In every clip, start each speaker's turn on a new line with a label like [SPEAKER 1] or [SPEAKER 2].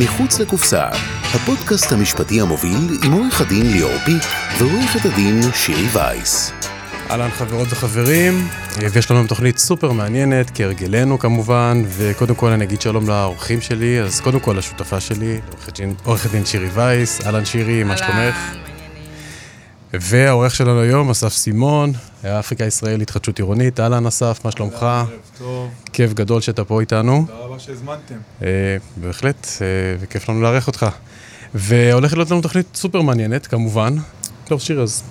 [SPEAKER 1] מחוץ לקופסה, הפודקאסט המשפטי המוביל עם עורך הדין ליאור פיק ועורכת הדין שירי וייס.
[SPEAKER 2] אהלן חברות וחברים, ויש לנו תוכנית סופר מעניינת, כהרגלנו כמובן, וקודם כל אני אגיד שלום לאורחים שלי, אז קודם כל לשותפה שלי, עורכת דין שירי וייס, אהלן שירי, מה שלומך? והעורך שלנו היום, אסף סימון, אפריקה ישראל התחדשות עירונית, אהלן אסף, מה שלומך?
[SPEAKER 3] טוב.
[SPEAKER 2] כיף גדול שאתה פה איתנו.
[SPEAKER 3] תודה רבה שהזמנתם.
[SPEAKER 2] אה, בהחלט, אה, וכיף לנו לארח אותך. והולכת להיות לנו תוכנית סופר מעניינת, כמובן. טוב, שיר, אז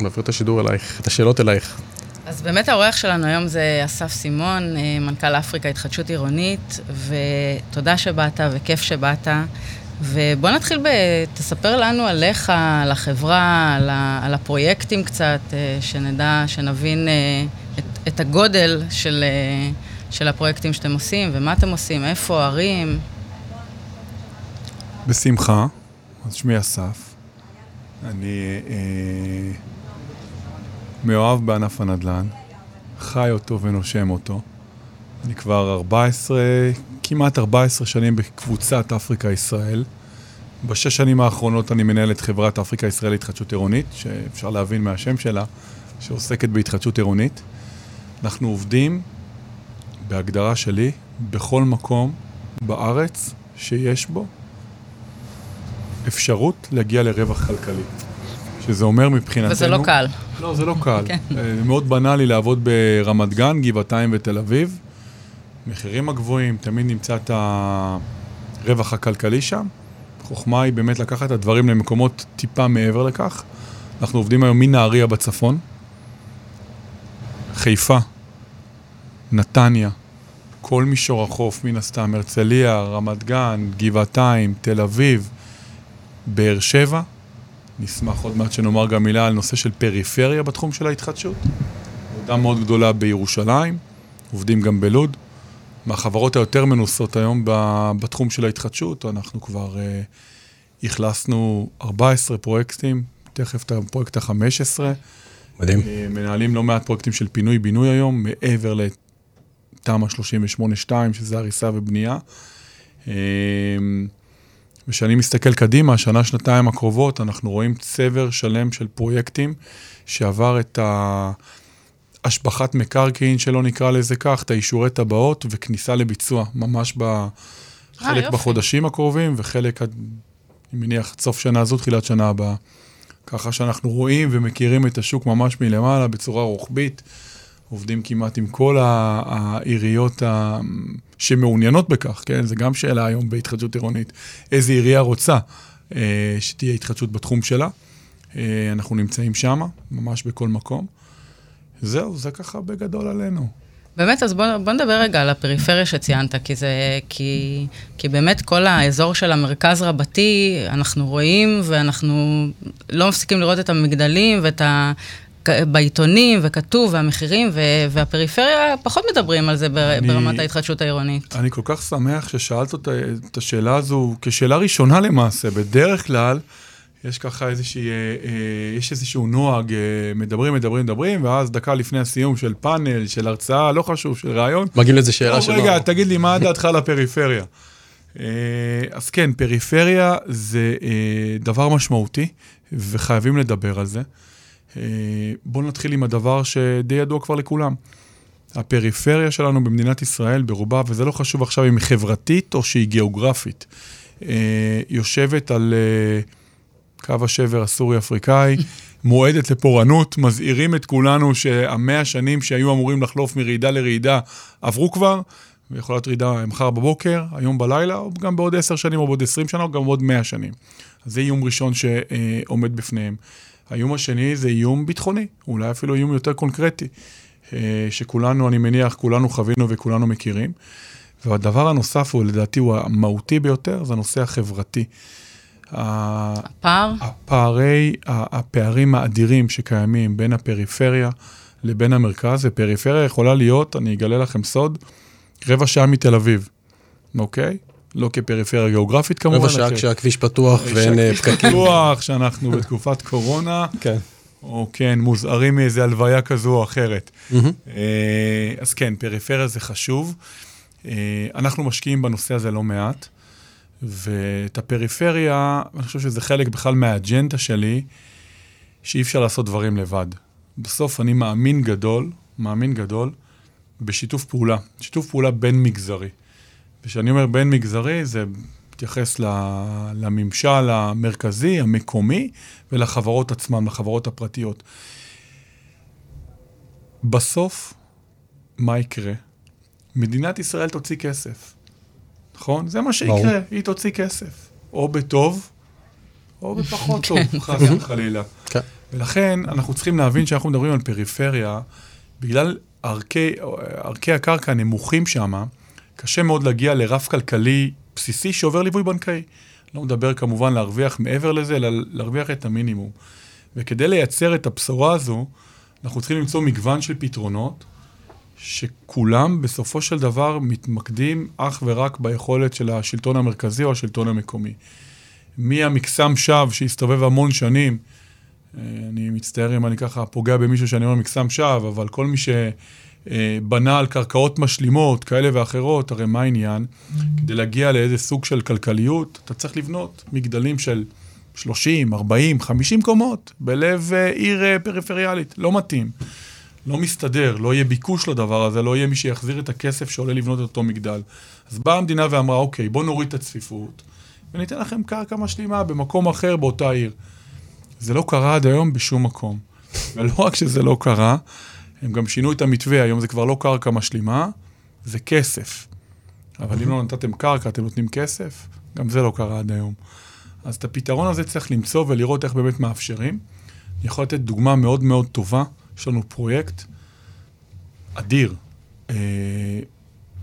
[SPEAKER 2] נעביר את השידור אלייך, את השאלות אלייך.
[SPEAKER 4] אז באמת האורח שלנו היום זה אסף סימון, אה, מנכ"ל אפריקה התחדשות עירונית, ותודה שבאת וכיף שבאת. ובוא נתחיל ב... תספר לנו עליך, על החברה, על, ה... על הפרויקטים קצת, אה, שנדע, שנבין אה, את, את הגודל של, של הפרויקטים שאתם עושים, ומה אתם עושים, איפה, ערים.
[SPEAKER 3] בשמחה. אז שמי אסף. אני אה, מאוהב בענף הנדל"ן, חי אותו ונושם אותו. אני כבר 14, כמעט 14 שנים בקבוצת אפריקה ישראל. בשש שנים האחרונות אני מנהל את חברת אפריקה ישראל להתחדשות עירונית, שאפשר להבין מהשם שלה, שעוסקת בהתחדשות עירונית. אנחנו עובדים, בהגדרה שלי, בכל מקום בארץ שיש בו אפשרות להגיע לרווח כלכלי. שזה אומר מבחינתנו...
[SPEAKER 4] וזה לא קל.
[SPEAKER 3] לא, זה לא קל. כן. זה מאוד בנאלי לעבוד ברמת גן, גבעתיים ותל אביב. מחירים הגבוהים, תמיד נמצא את הרווח הכלכלי שם. החוכמה היא באמת לקחת את הדברים למקומות טיפה מעבר לכך. אנחנו עובדים היום מנהריה בצפון, חיפה, נתניה, כל מישור החוף, מן הסתם, הרצליה, רמת גן, גבעתיים, תל אביב, באר שבע. נשמח עוד מעט שנאמר גם מילה על נושא של פריפריה בתחום של ההתחדשות. עבודה מאוד גדולה בירושלים, עובדים גם בלוד. מהחברות היותר מנוסות היום בתחום של ההתחדשות, אנחנו כבר uh, אכלסנו 14 פרויקטים, תכף את הפרויקט ה-15.
[SPEAKER 2] מדהים. Uh,
[SPEAKER 3] מנהלים לא מעט פרויקטים של פינוי-בינוי היום, מעבר לתמ"א 38-2, שזה הריסה ובנייה. Uh, וכשאני מסתכל קדימה, שנה, שנתיים הקרובות, אנחנו רואים צבר שלם של פרויקטים שעבר את ההשבחת מקרקעין, שלא נקרא לזה כך, את האישורי טבעות וכניסה לביצוע, ממש בחלק בחודשים הקרובים, וחלק, אני מניח, עד סוף שנה הזו, תחילת שנה הבאה. ככה שאנחנו רואים ומכירים את השוק ממש מלמעלה, בצורה רוחבית. עובדים כמעט עם כל העיריות שמעוניינות בכך, כן? זה גם שאלה היום בהתחדשות עירונית. איזה עירייה רוצה אה, שתהיה התחדשות בתחום שלה? אה, אנחנו נמצאים שם, ממש בכל מקום. זהו, זה ככה בגדול עלינו.
[SPEAKER 4] באמת, אז בוא, בוא נדבר רגע על הפריפריה שציינת, כי זה, כי, כי באמת כל האזור של המרכז רבתי, אנחנו רואים ואנחנו לא מפסיקים לראות את המגדלים ואת ה... בעיתונים, וכתוב, והמחירים, והפריפריה, פחות מדברים על זה אני, ברמת ההתחדשות העירונית.
[SPEAKER 3] אני כל כך שמח ששאלת את השאלה הזו כשאלה ראשונה למעשה. בדרך כלל, יש ככה איזושהי, אה, אה, יש איזשהו נוהג, אה, מדברים, מדברים, מדברים, ואז דקה לפני הסיום של פאנל, של הרצאה, לא חשוב, של ראיון.
[SPEAKER 2] מגיעים לזה שאלה שלא.
[SPEAKER 3] רגע, תגיד לי, מה דעתך על הפריפריה? אז כן, פריפריה זה דבר משמעותי, וחייבים לדבר על זה. אה, בואו נתחיל עם הדבר שדי ידוע כבר לכולם. הפריפריה שלנו במדינת ישראל ברובה, וזה לא חשוב עכשיו אם היא חברתית או שהיא גיאוגרפית, אה, יושבת על אה, קו השבר הסורי-אפריקאי, מועדת לפורענות, מזהירים את כולנו שהמאה שנים שהיו אמורים לחלוף מרעידה לרעידה עברו כבר, ויכולה להיות רעידה מחר בבוקר, היום בלילה, או גם בעוד עשר שנים, או בעוד עשרים שנה, או גם בעוד מאה שנים. אז זה איום ראשון שעומד בפניהם. האיום השני זה איום ביטחוני, אולי אפילו איום יותר קונקרטי, אה, שכולנו, אני מניח, כולנו חווינו וכולנו מכירים. והדבר הנוסף, הוא לדעתי הוא המהותי ביותר, זה הנושא החברתי.
[SPEAKER 4] הפער?
[SPEAKER 3] הפערי, הפערים האדירים שקיימים בין הפריפריה לבין המרכז, ופריפריה יכולה להיות, אני אגלה לכם סוד, רבע שעה מתל אביב, אוקיי? לא כפריפריה גיאוגרפית כמובן.
[SPEAKER 2] רבע שעה כשהכביש פתוח ואין אה, פקקים.
[SPEAKER 3] פתוח, שאנחנו בתקופת קורונה.
[SPEAKER 2] כן.
[SPEAKER 3] או כן, מוזהרים מאיזה הלוויה כזו או אחרת. אה, אז כן, פריפריה זה חשוב. אה, אנחנו משקיעים בנושא הזה לא מעט, ואת הפריפריה, אני חושב שזה חלק בכלל מהאג'נדה שלי, שאי אפשר לעשות דברים לבד. בסוף אני מאמין גדול, מאמין גדול, בשיתוף פעולה, שיתוף פעולה בין מגזרי. וכשאני אומר בין מגזרי, זה מתייחס לממשל המרכזי, המקומי, ולחברות עצמן, לחברות הפרטיות. בסוף, מה יקרה? מדינת ישראל תוציא כסף, נכון? זה מה שיקרה, ברור. היא תוציא כסף. או בטוב, או בפחות טוב. חס וחלילה. כן. ולכן, אנחנו צריכים להבין שאנחנו מדברים על פריפריה, בגלל ערכי, ערכי הקרקע הנמוכים שם, קשה מאוד להגיע לרף כלכלי בסיסי שעובר ליווי בנקאי. לא מדבר כמובן להרוויח מעבר לזה, אלא להרוויח את המינימום. וכדי לייצר את הבשורה הזו, אנחנו צריכים למצוא מגוון של פתרונות, שכולם בסופו של דבר מתמקדים אך ורק ביכולת של השלטון המרכזי או השלטון המקומי. מהמקסם שווא שהסתובב המון שנים, אני מצטער אם אני ככה פוגע במישהו שאני אומר מקסם שווא, אבל כל מי שבנה על קרקעות משלימות כאלה ואחרות, הרי מה העניין? כדי להגיע לאיזה סוג של כלכליות, אתה צריך לבנות מגדלים של 30, 40, 50 קומות בלב אה, עיר אה, פריפריאלית. לא מתאים. לא מסתדר, לא יהיה ביקוש לדבר הזה, לא יהיה מי שיחזיר את הכסף שעולה לבנות את אותו מגדל. אז באה המדינה ואמרה, אוקיי, בואו נוריד את הצפיפות, וניתן לכם קרקע משלימה במקום אחר באותה עיר. זה לא קרה עד היום בשום מקום. ולא רק שזה לא קרה, הם גם שינו את המתווה, היום זה כבר לא קרקע משלימה, זה כסף. אבל אם לא נתתם קרקע, אתם נותנים כסף? גם זה לא קרה עד היום. אז את הפתרון הזה צריך למצוא ולראות איך באמת מאפשרים. אני יכול לתת דוגמה מאוד מאוד טובה. יש לנו פרויקט אדיר אה,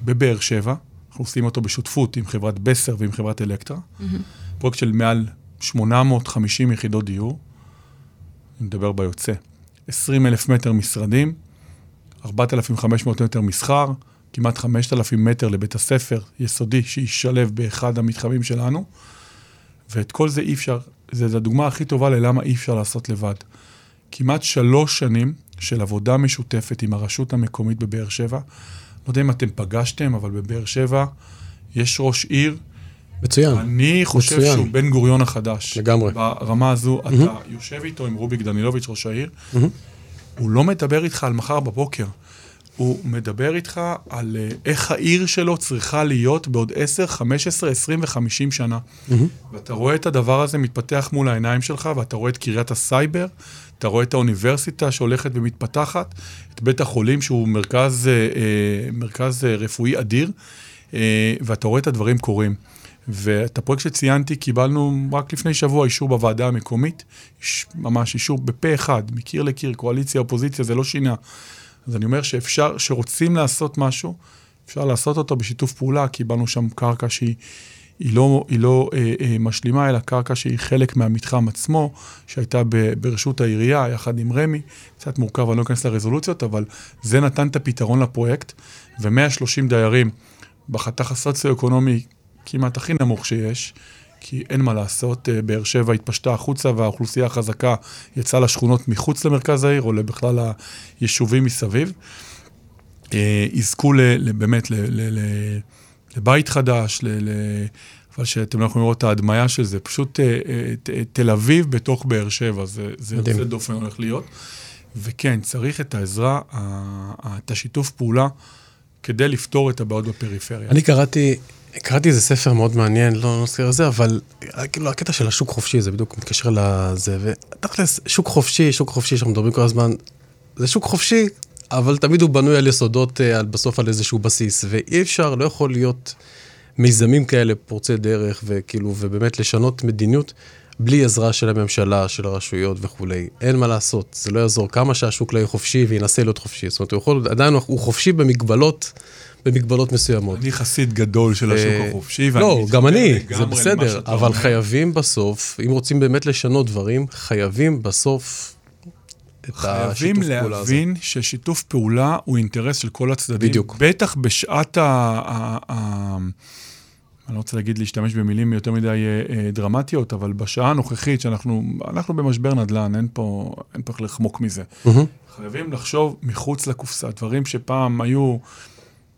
[SPEAKER 3] בבאר שבע, אנחנו עושים אותו בשותפות עם חברת בסר ועם חברת אלקטרה. Mm-hmm. פרויקט של מעל 850 יחידות דיור, אני מדבר ביוצא. 20 אלף מטר משרדים, 4,500 מטר מסחר, כמעט 5,000 מטר לבית הספר יסודי שישלב באחד המתחמים שלנו. ואת כל זה אי אפשר, זו הדוגמה הכי טובה ללמה אי אפשר לעשות לבד. כמעט שלוש שנים של עבודה משותפת עם הרשות המקומית בבאר שבע. לא יודע אם אתם פגשתם, אבל בבאר שבע יש ראש עיר.
[SPEAKER 2] מצוין.
[SPEAKER 3] אני חושב מצוין. שהוא בן גוריון החדש.
[SPEAKER 2] לגמרי.
[SPEAKER 3] ברמה הזו, mm-hmm. אתה יושב איתו עם רוביק דנילוביץ', ראש העיר, mm-hmm. הוא לא מדבר איתך על מחר בבוקר. הוא מדבר איתך על uh, איך העיר שלו צריכה להיות בעוד 10, 15, 20 ו-50 שנה. Mm-hmm. ואתה רואה את הדבר הזה מתפתח מול העיניים שלך, ואתה רואה את קריית הסייבר, אתה רואה את האוניברסיטה שהולכת ומתפתחת, את בית החולים שהוא מרכז, uh, uh, מרכז uh, רפואי אדיר, ואתה רואה את הדברים קורים. ואת הפרויקט שציינתי קיבלנו רק לפני שבוע אישור בוועדה המקומית, ממש אישור בפה אחד, מקיר לקיר, קואליציה, אופוזיציה, זה לא שינה. אז אני אומר שאפשר, שרוצים לעשות משהו, אפשר לעשות אותו בשיתוף פעולה, קיבלנו שם קרקע שהיא היא לא, היא לא אה, אה, משלימה, אלא קרקע שהיא חלק מהמתחם עצמו, שהייתה ב, ברשות העירייה, יחד עם רמ"י. קצת מורכב, אני לא אכנס לרזולוציות, אבל זה נתן את הפתרון לפרויקט, ו-130 דיירים בחתך הסוציו-אקונומי כמעט הכי נמוך שיש, כי אין מה לעשות, אה, באר שבע התפשטה החוצה והאוכלוסייה החזקה יצאה לשכונות מחוץ למרכז העיר, או בכלל היישובים מסביב. אה, יזכו באמת לבית חדש, אבל שאתם לא יכולים לראות את ההדמיה של זה, פשוט אה, תל אביב בתוך באר שבע, זה יוצא דופן הולך להיות. וכן, צריך את העזרה, את השיתוף פעולה, כדי לפתור את הבעיות בפריפריה.
[SPEAKER 2] אני קראתי קראתי איזה ספר מאוד מעניין, לא נזכיר את זה, אבל כאילו הקטע של השוק חופשי, זה בדיוק מתקשר לזה, ותכלס, שוק חופשי, שוק חופשי שאנחנו מדברים כל הזמן, זה שוק חופשי, אבל תמיד הוא בנוי על יסודות, אה, על, בסוף על איזשהו בסיס, ואי אפשר, לא יכול להיות מיזמים כאלה פורצי דרך, וכאילו, ובאמת לשנות מדיניות בלי עזרה של הממשלה, של הרשויות וכולי. אין מה לעשות, זה לא יעזור כמה שהשוק לא יהיה חופשי וינסה להיות חופשי. זאת אומרת, הוא יכול, עדיין הוא חופשי במגבלות. במגבלות מסוימות.
[SPEAKER 3] אני חסיד גדול של השוק אה, החופשי, ואני...
[SPEAKER 2] לא, גם אני, זה בסדר, אבל חייבים בסוף, אם רוצים באמת לשנות דברים, חייבים בסוף
[SPEAKER 3] את השיתוף פעולה הזה. חייבים להבין ששיתוף פעולה הוא אינטרס של כל הצדדים.
[SPEAKER 2] בדיוק.
[SPEAKER 3] בטח בשעת ה... אני לא רוצה להגיד להשתמש במילים יותר מדי אה, אה, דרמטיות, אבל בשעה הנוכחית שאנחנו אנחנו במשבר נדל"ן, אין פה, אין פה איך לחמוק מזה. Mm-hmm. חייבים לחשוב מחוץ לקופסה, דברים שפעם היו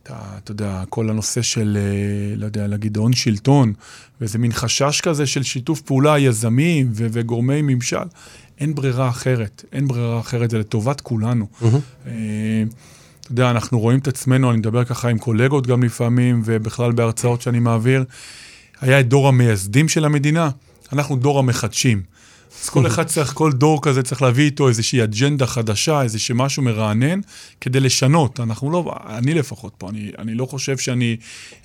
[SPEAKER 3] אתה יודע, כל הנושא של, אה, לא יודע, להגיד הון שלטון, ואיזה מין חשש כזה של שיתוף פעולה יזמים וגורמי ממשל. אין ברירה אחרת, אין ברירה אחרת, זה לטובת כולנו. Mm-hmm. אתה יודע, אנחנו רואים את עצמנו, אני מדבר ככה עם קולגות גם לפעמים, ובכלל בהרצאות שאני מעביר, היה את דור המייסדים של המדינה, אנחנו דור המחדשים. אז כל אחד צריך, כל דור כזה צריך להביא איתו איזושהי אג'נדה חדשה, איזשהו משהו מרענן, כדי לשנות. אנחנו לא, אני לפחות פה, אני, אני לא חושב שאני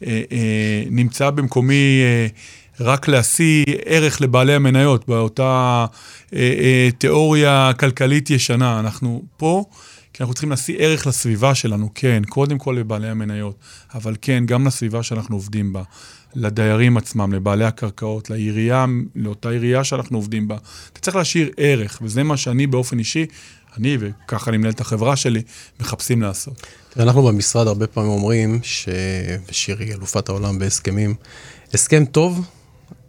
[SPEAKER 3] אה, אה, נמצא במקומי אה, רק להשיא ערך לבעלי המניות, באותה אה, אה, תיאוריה כלכלית ישנה. אנחנו פה... כי אנחנו צריכים להשיא ערך לסביבה שלנו, כן, קודם כל לבעלי המניות, אבל כן, גם לסביבה שאנחנו עובדים בה, לדיירים עצמם, לבעלי הקרקעות, לעירייה, לאותה עירייה שאנחנו עובדים בה. אתה צריך להשאיר ערך, וזה מה שאני באופן אישי, אני, וככה אני מנהל את החברה שלי, מחפשים לעשות.
[SPEAKER 2] אנחנו במשרד הרבה פעמים אומרים, ש... ושירי אלופת העולם בהסכמים, הסכם טוב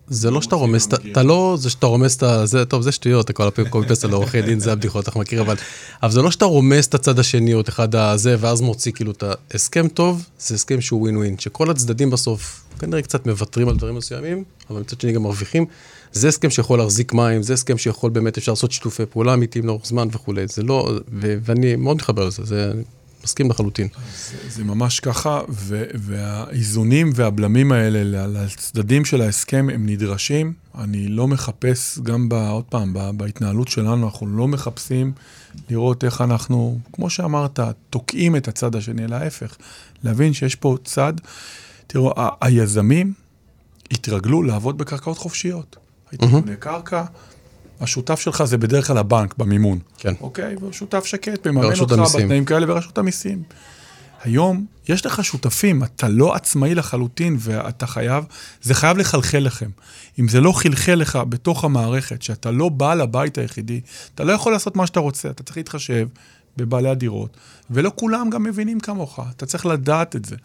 [SPEAKER 2] זה לא שאתה רומס, אתה לא, זה שאתה רומס את. זה, טוב, זה שטויות, כל הפעמים קובי פסט על עורכי דין, זה הבדיחות, אנחנו מכיר, אבל, אבל זה לא שאתה רומס את הצד השני או את אחד הזה, ואז מוציא כאילו את ההסכם טוב, זה הסכם שהוא ווין ווין, שכל הצדדים בסוף כנראה קצת מוותרים על דברים מסוימים, אבל מצד שני גם מרוויחים. זה הסכם שיכול להחזיק מים, זה הסכם שיכול באמת, אפשר לעשות שיתופי פעולה אמיתיים לאורך זמן וכולי, זה לא, ו, ואני מאוד מתחבר לזה, זה מסכים לחלוטין.
[SPEAKER 3] זה, זה ממש ככה, ו, והאיזונים והבלמים האלה לצדדים של ההסכם הם נדרשים. אני לא מחפש, גם ב, עוד פעם, ב, בהתנהלות שלנו, אנחנו לא מחפשים לראות איך אנחנו, כמו שאמרת, תוקעים את הצד השני, אלא ההפך. להבין שיש פה צד, תראו, היזמים התרגלו לעבוד בקרקעות חופשיות. הייתי קונה קרקע. השותף שלך זה בדרך כלל הבנק במימון.
[SPEAKER 2] כן.
[SPEAKER 3] אוקיי? והוא שותף שקט, מממן אותך המיסים. בתנאים כאלה ורשות המיסים. היום יש לך שותפים, אתה לא עצמאי לחלוטין ואתה חייב, זה חייב לחלחל לכם. אם זה לא חלחל לך בתוך המערכת, שאתה לא בעל הבית היחידי, אתה לא יכול לעשות מה שאתה רוצה, אתה צריך להתחשב בבעלי הדירות, ולא כולם גם מבינים כמוך, אתה צריך לדעת את זה.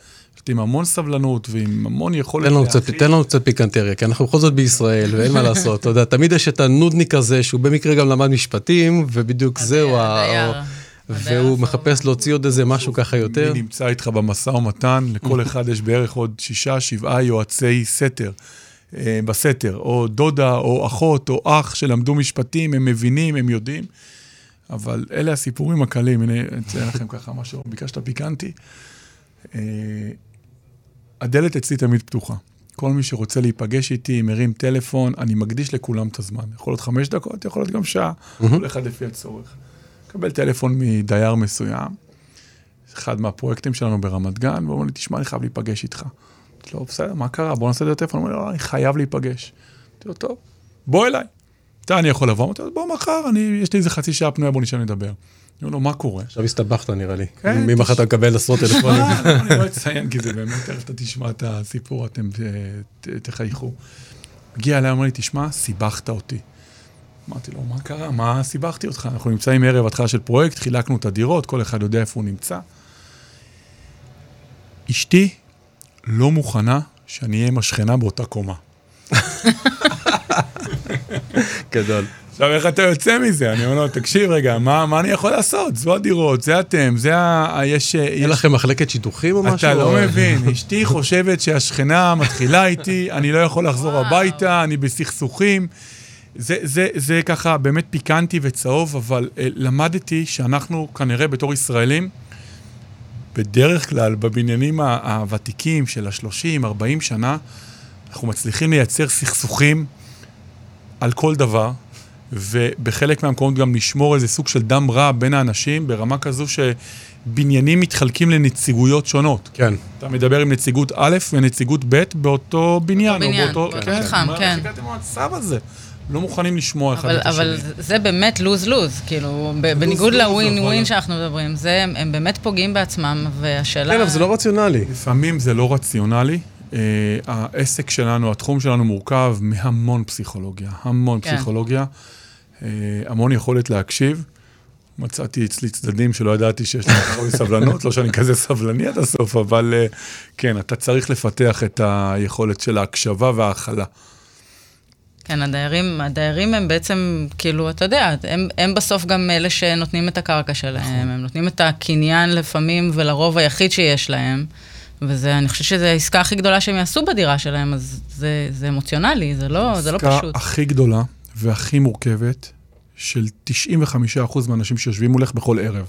[SPEAKER 3] עם המון סבלנות ועם המון יכולת
[SPEAKER 2] תן לנו, קצת, תן לנו קצת פיקנטריה, כי אנחנו בכל זאת בישראל, ואין מה לעשות, אתה יודע, תמיד יש את הנודניק הזה, שהוא במקרה גם למד משפטים, ובדיוק זהו ה... והוא מחפש להוציא עוד איזה משהו ככה יותר.
[SPEAKER 3] אני נמצא איתך במשא ומתן, לכל אחד יש בערך עוד שישה, שבעה יועצי סתר. אה, בסתר, או דודה, או אחות, או אח שלמדו משפטים, הם מבינים, הם יודעים. אבל אלה הסיפורים הקלים, הנה, אציין לכם ככה משהו, ביקשת פיקנטי. אה, הדלת אצלי תמיד פתוחה. כל מי שרוצה להיפגש איתי, מרים טלפון, אני מקדיש לכולם את הזמן. יכול להיות חמש דקות, יכול להיות גם שעה, כל אחד לפי הצורך. מקבל טלפון מדייר מסוים, אחד מהפרויקטים שלנו ברמת גן, והוא אומר לי, תשמע, אני חייב להיפגש איתך. אמרתי לו, בסדר, מה קרה? בוא נעשה את הטלפון. הוא אומר לי, לא, אני חייב להיפגש. אמרתי לו, טוב, בוא אליי. אתה, אני יכול לבוא? אמרתי לו, בוא מחר, אני, יש לי איזה חצי שעה פנויה, בוא נשאר לדבר. אני אומר לו, מה קורה?
[SPEAKER 2] עכשיו הסתבכת נראה לי. כן. ממחר אתה מקבל עשרות טלפונים.
[SPEAKER 3] אני לא אציין, כי זה באמת, תכף אתה תשמע את הסיפור, אתם תחייכו. מגיע אליי, אומר לי, תשמע, סיבכת אותי. אמרתי לו, מה קרה? מה סיבכתי אותך? אנחנו נמצאים ערב התחלה של פרויקט, חילקנו את הדירות, כל אחד יודע איפה הוא נמצא. אשתי לא מוכנה שאני אהיה עם השכנה באותה קומה.
[SPEAKER 2] גדול.
[SPEAKER 3] עכשיו, איך אתה יוצא מזה? אני אומר לו, תקשיב רגע, מה, מה אני יכול לעשות? זו הדירות, זה אתם, זה ה... יש...
[SPEAKER 2] אין לכם מחלקת שידוכים או משהו?
[SPEAKER 3] אתה לא מבין, אשתי חושבת שהשכנה מתחילה איתי, אני לא יכול לחזור הביתה, אני בסכסוכים. זה, זה, זה ככה באמת פיקנטי וצהוב, אבל uh, למדתי שאנחנו כנראה בתור ישראלים, בדרך כלל בבניינים הוותיקים של ה-30, 40 שנה, אנחנו מצליחים לייצר סכסוכים על כל דבר, ובחלק מהמקומות גם לשמור איזה סוג של דם רע בין האנשים, ברמה כזו שבניינים מתחלקים לנציגויות שונות.
[SPEAKER 2] כן.
[SPEAKER 3] אתה מדבר עם נציגות א' ונציגות ב' באותו בניין.
[SPEAKER 4] באותו בניין, באותו מתחם, כן. כן.
[SPEAKER 3] הגעתם למצב הזה. לא מוכנים לשמוע אחד
[SPEAKER 4] את השני. אבל זה באמת לוז-לוז, כאילו, בניגוד לווין ווין שאנחנו מדברים, זה, הם באמת פוגעים בעצמם, והשאלה...
[SPEAKER 2] כן, אבל זה לא רציונלי.
[SPEAKER 3] לפעמים זה לא רציונלי. Uh, העסק שלנו, התחום שלנו מורכב מהמון פסיכולוגיה, המון כן. פסיכולוגיה, uh, המון יכולת להקשיב. מצאתי אצלי צדדים שלא ידעתי שיש להם הרבה סבלנות, לא שאני כזה סבלני עד הסוף, אבל uh, כן, אתה צריך לפתח את היכולת של ההקשבה וההכלה.
[SPEAKER 4] כן, הדיירים, הדיירים הם בעצם, כאילו, אתה יודע, הם, הם בסוף גם אלה שנותנים את הקרקע שלהם, נכון. הם נותנים את הקניין לפעמים ולרוב היחיד שיש להם. ואני חושבת שזו העסקה הכי גדולה שהם יעשו בדירה שלהם, אז זה, זה אמוציונלי, זה לא, זה לא פשוט.
[SPEAKER 3] העסקה הכי גדולה והכי מורכבת של 95% מהאנשים שיושבים מולך בכל ערב.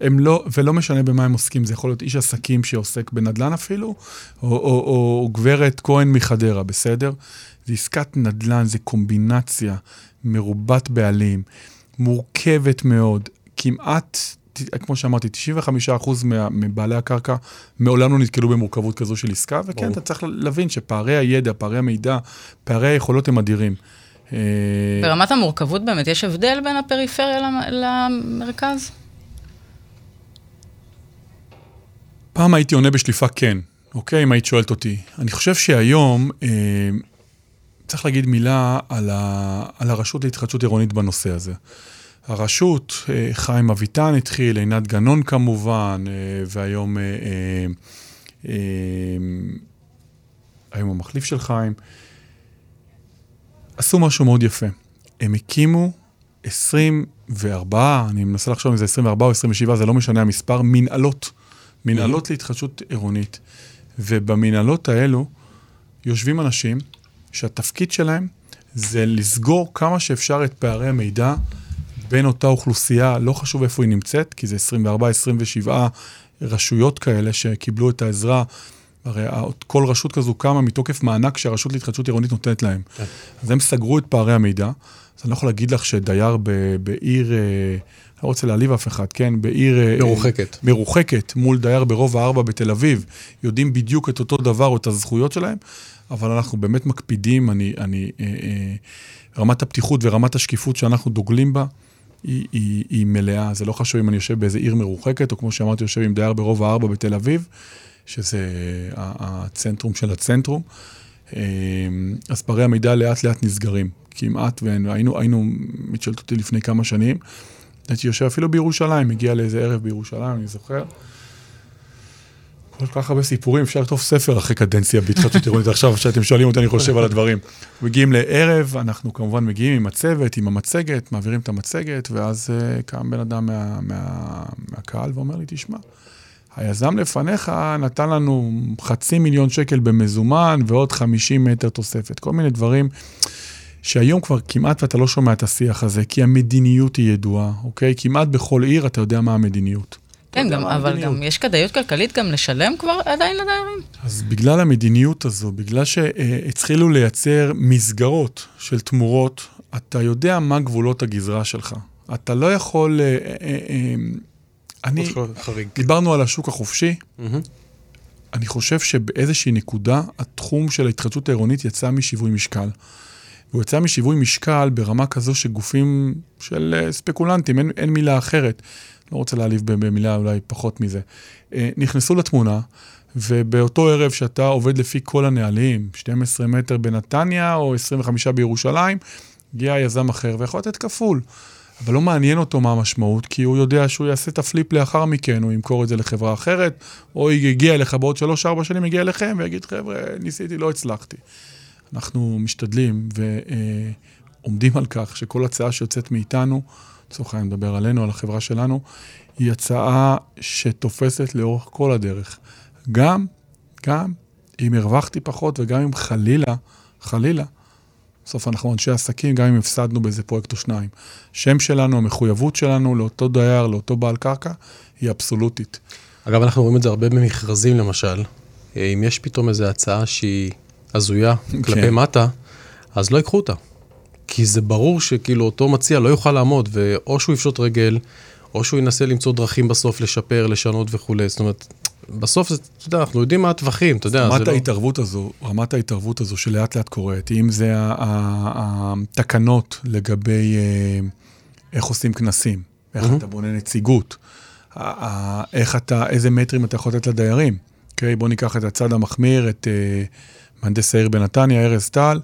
[SPEAKER 3] הם לא, ולא משנה במה הם עוסקים, זה יכול להיות איש עסקים שעוסק בנדל"ן אפילו, או, או, או, או גברת כהן מחדרה, בסדר? זה עסקת נדל"ן, זה קומבינציה מרובת בעלים, מורכבת מאוד, כמעט, כמו שאמרתי, 95% מה, מבעלי הקרקע מעולם לא נתקלו במורכבות כזו של עסקה, וכן, ברור. אתה צריך להבין שפערי הידע, פערי המידע, פערי היכולות הם אדירים.
[SPEAKER 4] אה, ברמת המורכבות באמת, יש הבדל בין הפריפריה למרכז?
[SPEAKER 3] פעם הייתי עונה בשליפה כן, אוקיי? אם היית שואלת אותי. אני חושב שהיום אה, צריך להגיד מילה על, ה, על הרשות להתחדשות עירונית בנושא הזה. הרשות, אה, חיים אביטן התחיל, עינת גנון כמובן, אה, והיום אה, היום המחליף של חיים, עשו משהו מאוד יפה. הם הקימו 24, אני מנסה לחשוב אם זה 24 או 27, זה לא משנה המספר, מנהלות. מנהלות להתחדשות עירונית. ובמנהלות האלו יושבים אנשים שהתפקיד שלהם זה לסגור כמה שאפשר את פערי המידע בין אותה אוכלוסייה, לא חשוב איפה היא נמצאת, כי זה 24-27 רשויות כאלה שקיבלו את העזרה. הרי כל רשות כזו קמה מתוקף מענק שהרשות להתחדשות עירונית נותנת להם. כן. אז הם סגרו את פערי המידע. אז אני לא יכול להגיד לך שדייר בעיר... אה, לא רוצה להעליב אף אחד, כן? בעיר...
[SPEAKER 2] אה, מרוחקת.
[SPEAKER 3] מרוחקת, מול דייר ברובע ארבע בתל אביב, יודעים בדיוק את אותו דבר או את הזכויות שלהם, אבל אנחנו באמת מקפידים, אני... אני אה, אה, רמת הפתיחות ורמת השקיפות שאנחנו דוגלים בה, היא, היא, היא מלאה. זה לא חשוב אם אני יושב באיזה עיר מרוחקת, או כמו שאמרתי, יושב עם דייר ברובע ארבע בתל אביב, שזה הצנטרום של הצנטרום. אה, אז פערי המידע לאט לאט נסגרים, כמעט, והיינו, היינו, מתשאלת אותי לפני כמה שנים, הייתי יושב אפילו בירושלים, מגיע לאיזה ערב בירושלים, אני זוכר. כל כך הרבה סיפורים, אפשר לכתוב ספר אחרי קדנציה בהתחדשות עירונית. עכשיו, כשאתם שואלים אותי, אני חושב על הדברים. מגיעים לערב, אנחנו כמובן מגיעים עם הצוות, עם המצגת, מעבירים את המצגת, ואז uh, קם בן אדם מה, מה, מהקהל ואומר לי, תשמע, היזם לפניך נתן לנו חצי מיליון שקל במזומן ועוד 50 מטר תוספת. כל מיני דברים שהיום כבר כמעט ואתה לא שומע את השיח הזה, כי המדיניות היא ידועה, אוקיי? כמעט בכל עיר אתה יודע מה המדיניות.
[SPEAKER 4] כן, גם, אבל המדיניות. גם יש כדאיות כלכלית גם לשלם כבר עדיין לדיירים.
[SPEAKER 3] אז בגלל המדיניות הזו, בגלל שהתחילו לייצר מסגרות של תמורות, אתה יודע מה גבולות הגזרה שלך. אתה לא יכול... אה, אה, אה, אני... חריג. דיברנו על השוק החופשי. אני חושב שבאיזושהי נקודה, התחום של ההתחדשות העירונית יצא משיווי משקל. והוא יצא משיווי משקל ברמה כזו שגופים של ספקולנטים, אין, אין מילה אחרת, לא רוצה להעליב במילה אולי פחות מזה, אה, נכנסו לתמונה, ובאותו ערב שאתה עובד לפי כל הנהלים, 12 מטר בנתניה או 25 בירושלים, הגיע יזם אחר ויכול לתת כפול. אבל לא מעניין אותו מה המשמעות, כי הוא יודע שהוא יעשה את הפליפ לאחר מכן, הוא ימכור את זה לחברה אחרת, או יגיע אליך בעוד 3-4 שנים, יגיע אליכם ויגיד, חבר'ה, ניסיתי, לא הצלחתי. אנחנו משתדלים ועומדים על כך שכל הצעה שיוצאת מאיתנו, לצורך העניין מדבר עלינו, על החברה שלנו, היא הצעה שתופסת לאורך כל הדרך. גם, גם אם הרווחתי פחות וגם אם חלילה, חלילה, בסוף אנחנו אנשי עסקים, גם אם הפסדנו באיזה פרויקט או שניים. שם שלנו, המחויבות שלנו לאותו דייר, לאותו בעל קרקע, היא אבסולוטית.
[SPEAKER 2] אגב, אנחנו רואים את זה הרבה במכרזים למשל. אם יש פתאום איזו הצעה שהיא הזויה כן. כלפי מטה, אז לא ייקחו אותה. כי זה ברור שכאילו אותו מציע לא יוכל לעמוד, ואו שהוא יפשוט רגל, או שהוא ינסה למצוא דרכים בסוף לשפר, לשנות וכולי. זאת אומרת, בסוף, אתה יודע, אנחנו יודעים מה הטווחים, אתה יודע,
[SPEAKER 3] רמת לא- ההתערבות לא... הזו, רמת ההתערבות הזו שלאט לאט קורית, אם זה התקנות לגבי אה, איך עושים כנסים, איך אתה בונה נציגות, איך אתה, איזה מטרים אתה יכול לתת לדיירים. אוקיי, בואו ניקח את הצד המחמיר, את... אה, מהנדס העיר בנתניה, ארז טל,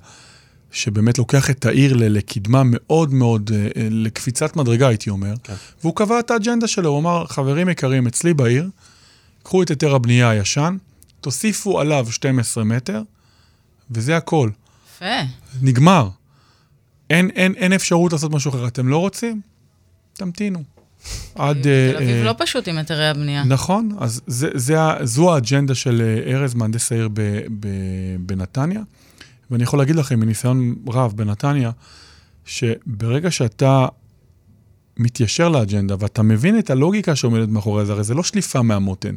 [SPEAKER 3] שבאמת לוקח את העיר לקדמה מאוד מאוד, אה, אה, לקפיצת מדרגה, הייתי אומר. כן. והוא קבע את האג'נדה שלו, הוא אמר, חברים יקרים, אצלי בעיר, קחו את היתר הבנייה הישן, תוסיפו עליו 12 מטר, וזה הכל.
[SPEAKER 4] יפה.
[SPEAKER 3] נגמר. אין, אין, אין אפשרות לעשות משהו אחר. אתם לא רוצים? תמתינו. עד...
[SPEAKER 4] תל
[SPEAKER 3] אה,
[SPEAKER 4] אביב לא פשוט עם היתרי הבנייה.
[SPEAKER 3] נכון, אז זה, זה, זו האג'נדה של ארז, מהנדס העיר ב, ב, בנתניה. ואני יכול להגיד לכם, מניסיון רב בנתניה, שברגע שאתה מתיישר לאג'נדה ואתה מבין את הלוגיקה שעומדת מאחורי זה, הרי זה לא שליפה מהמותן.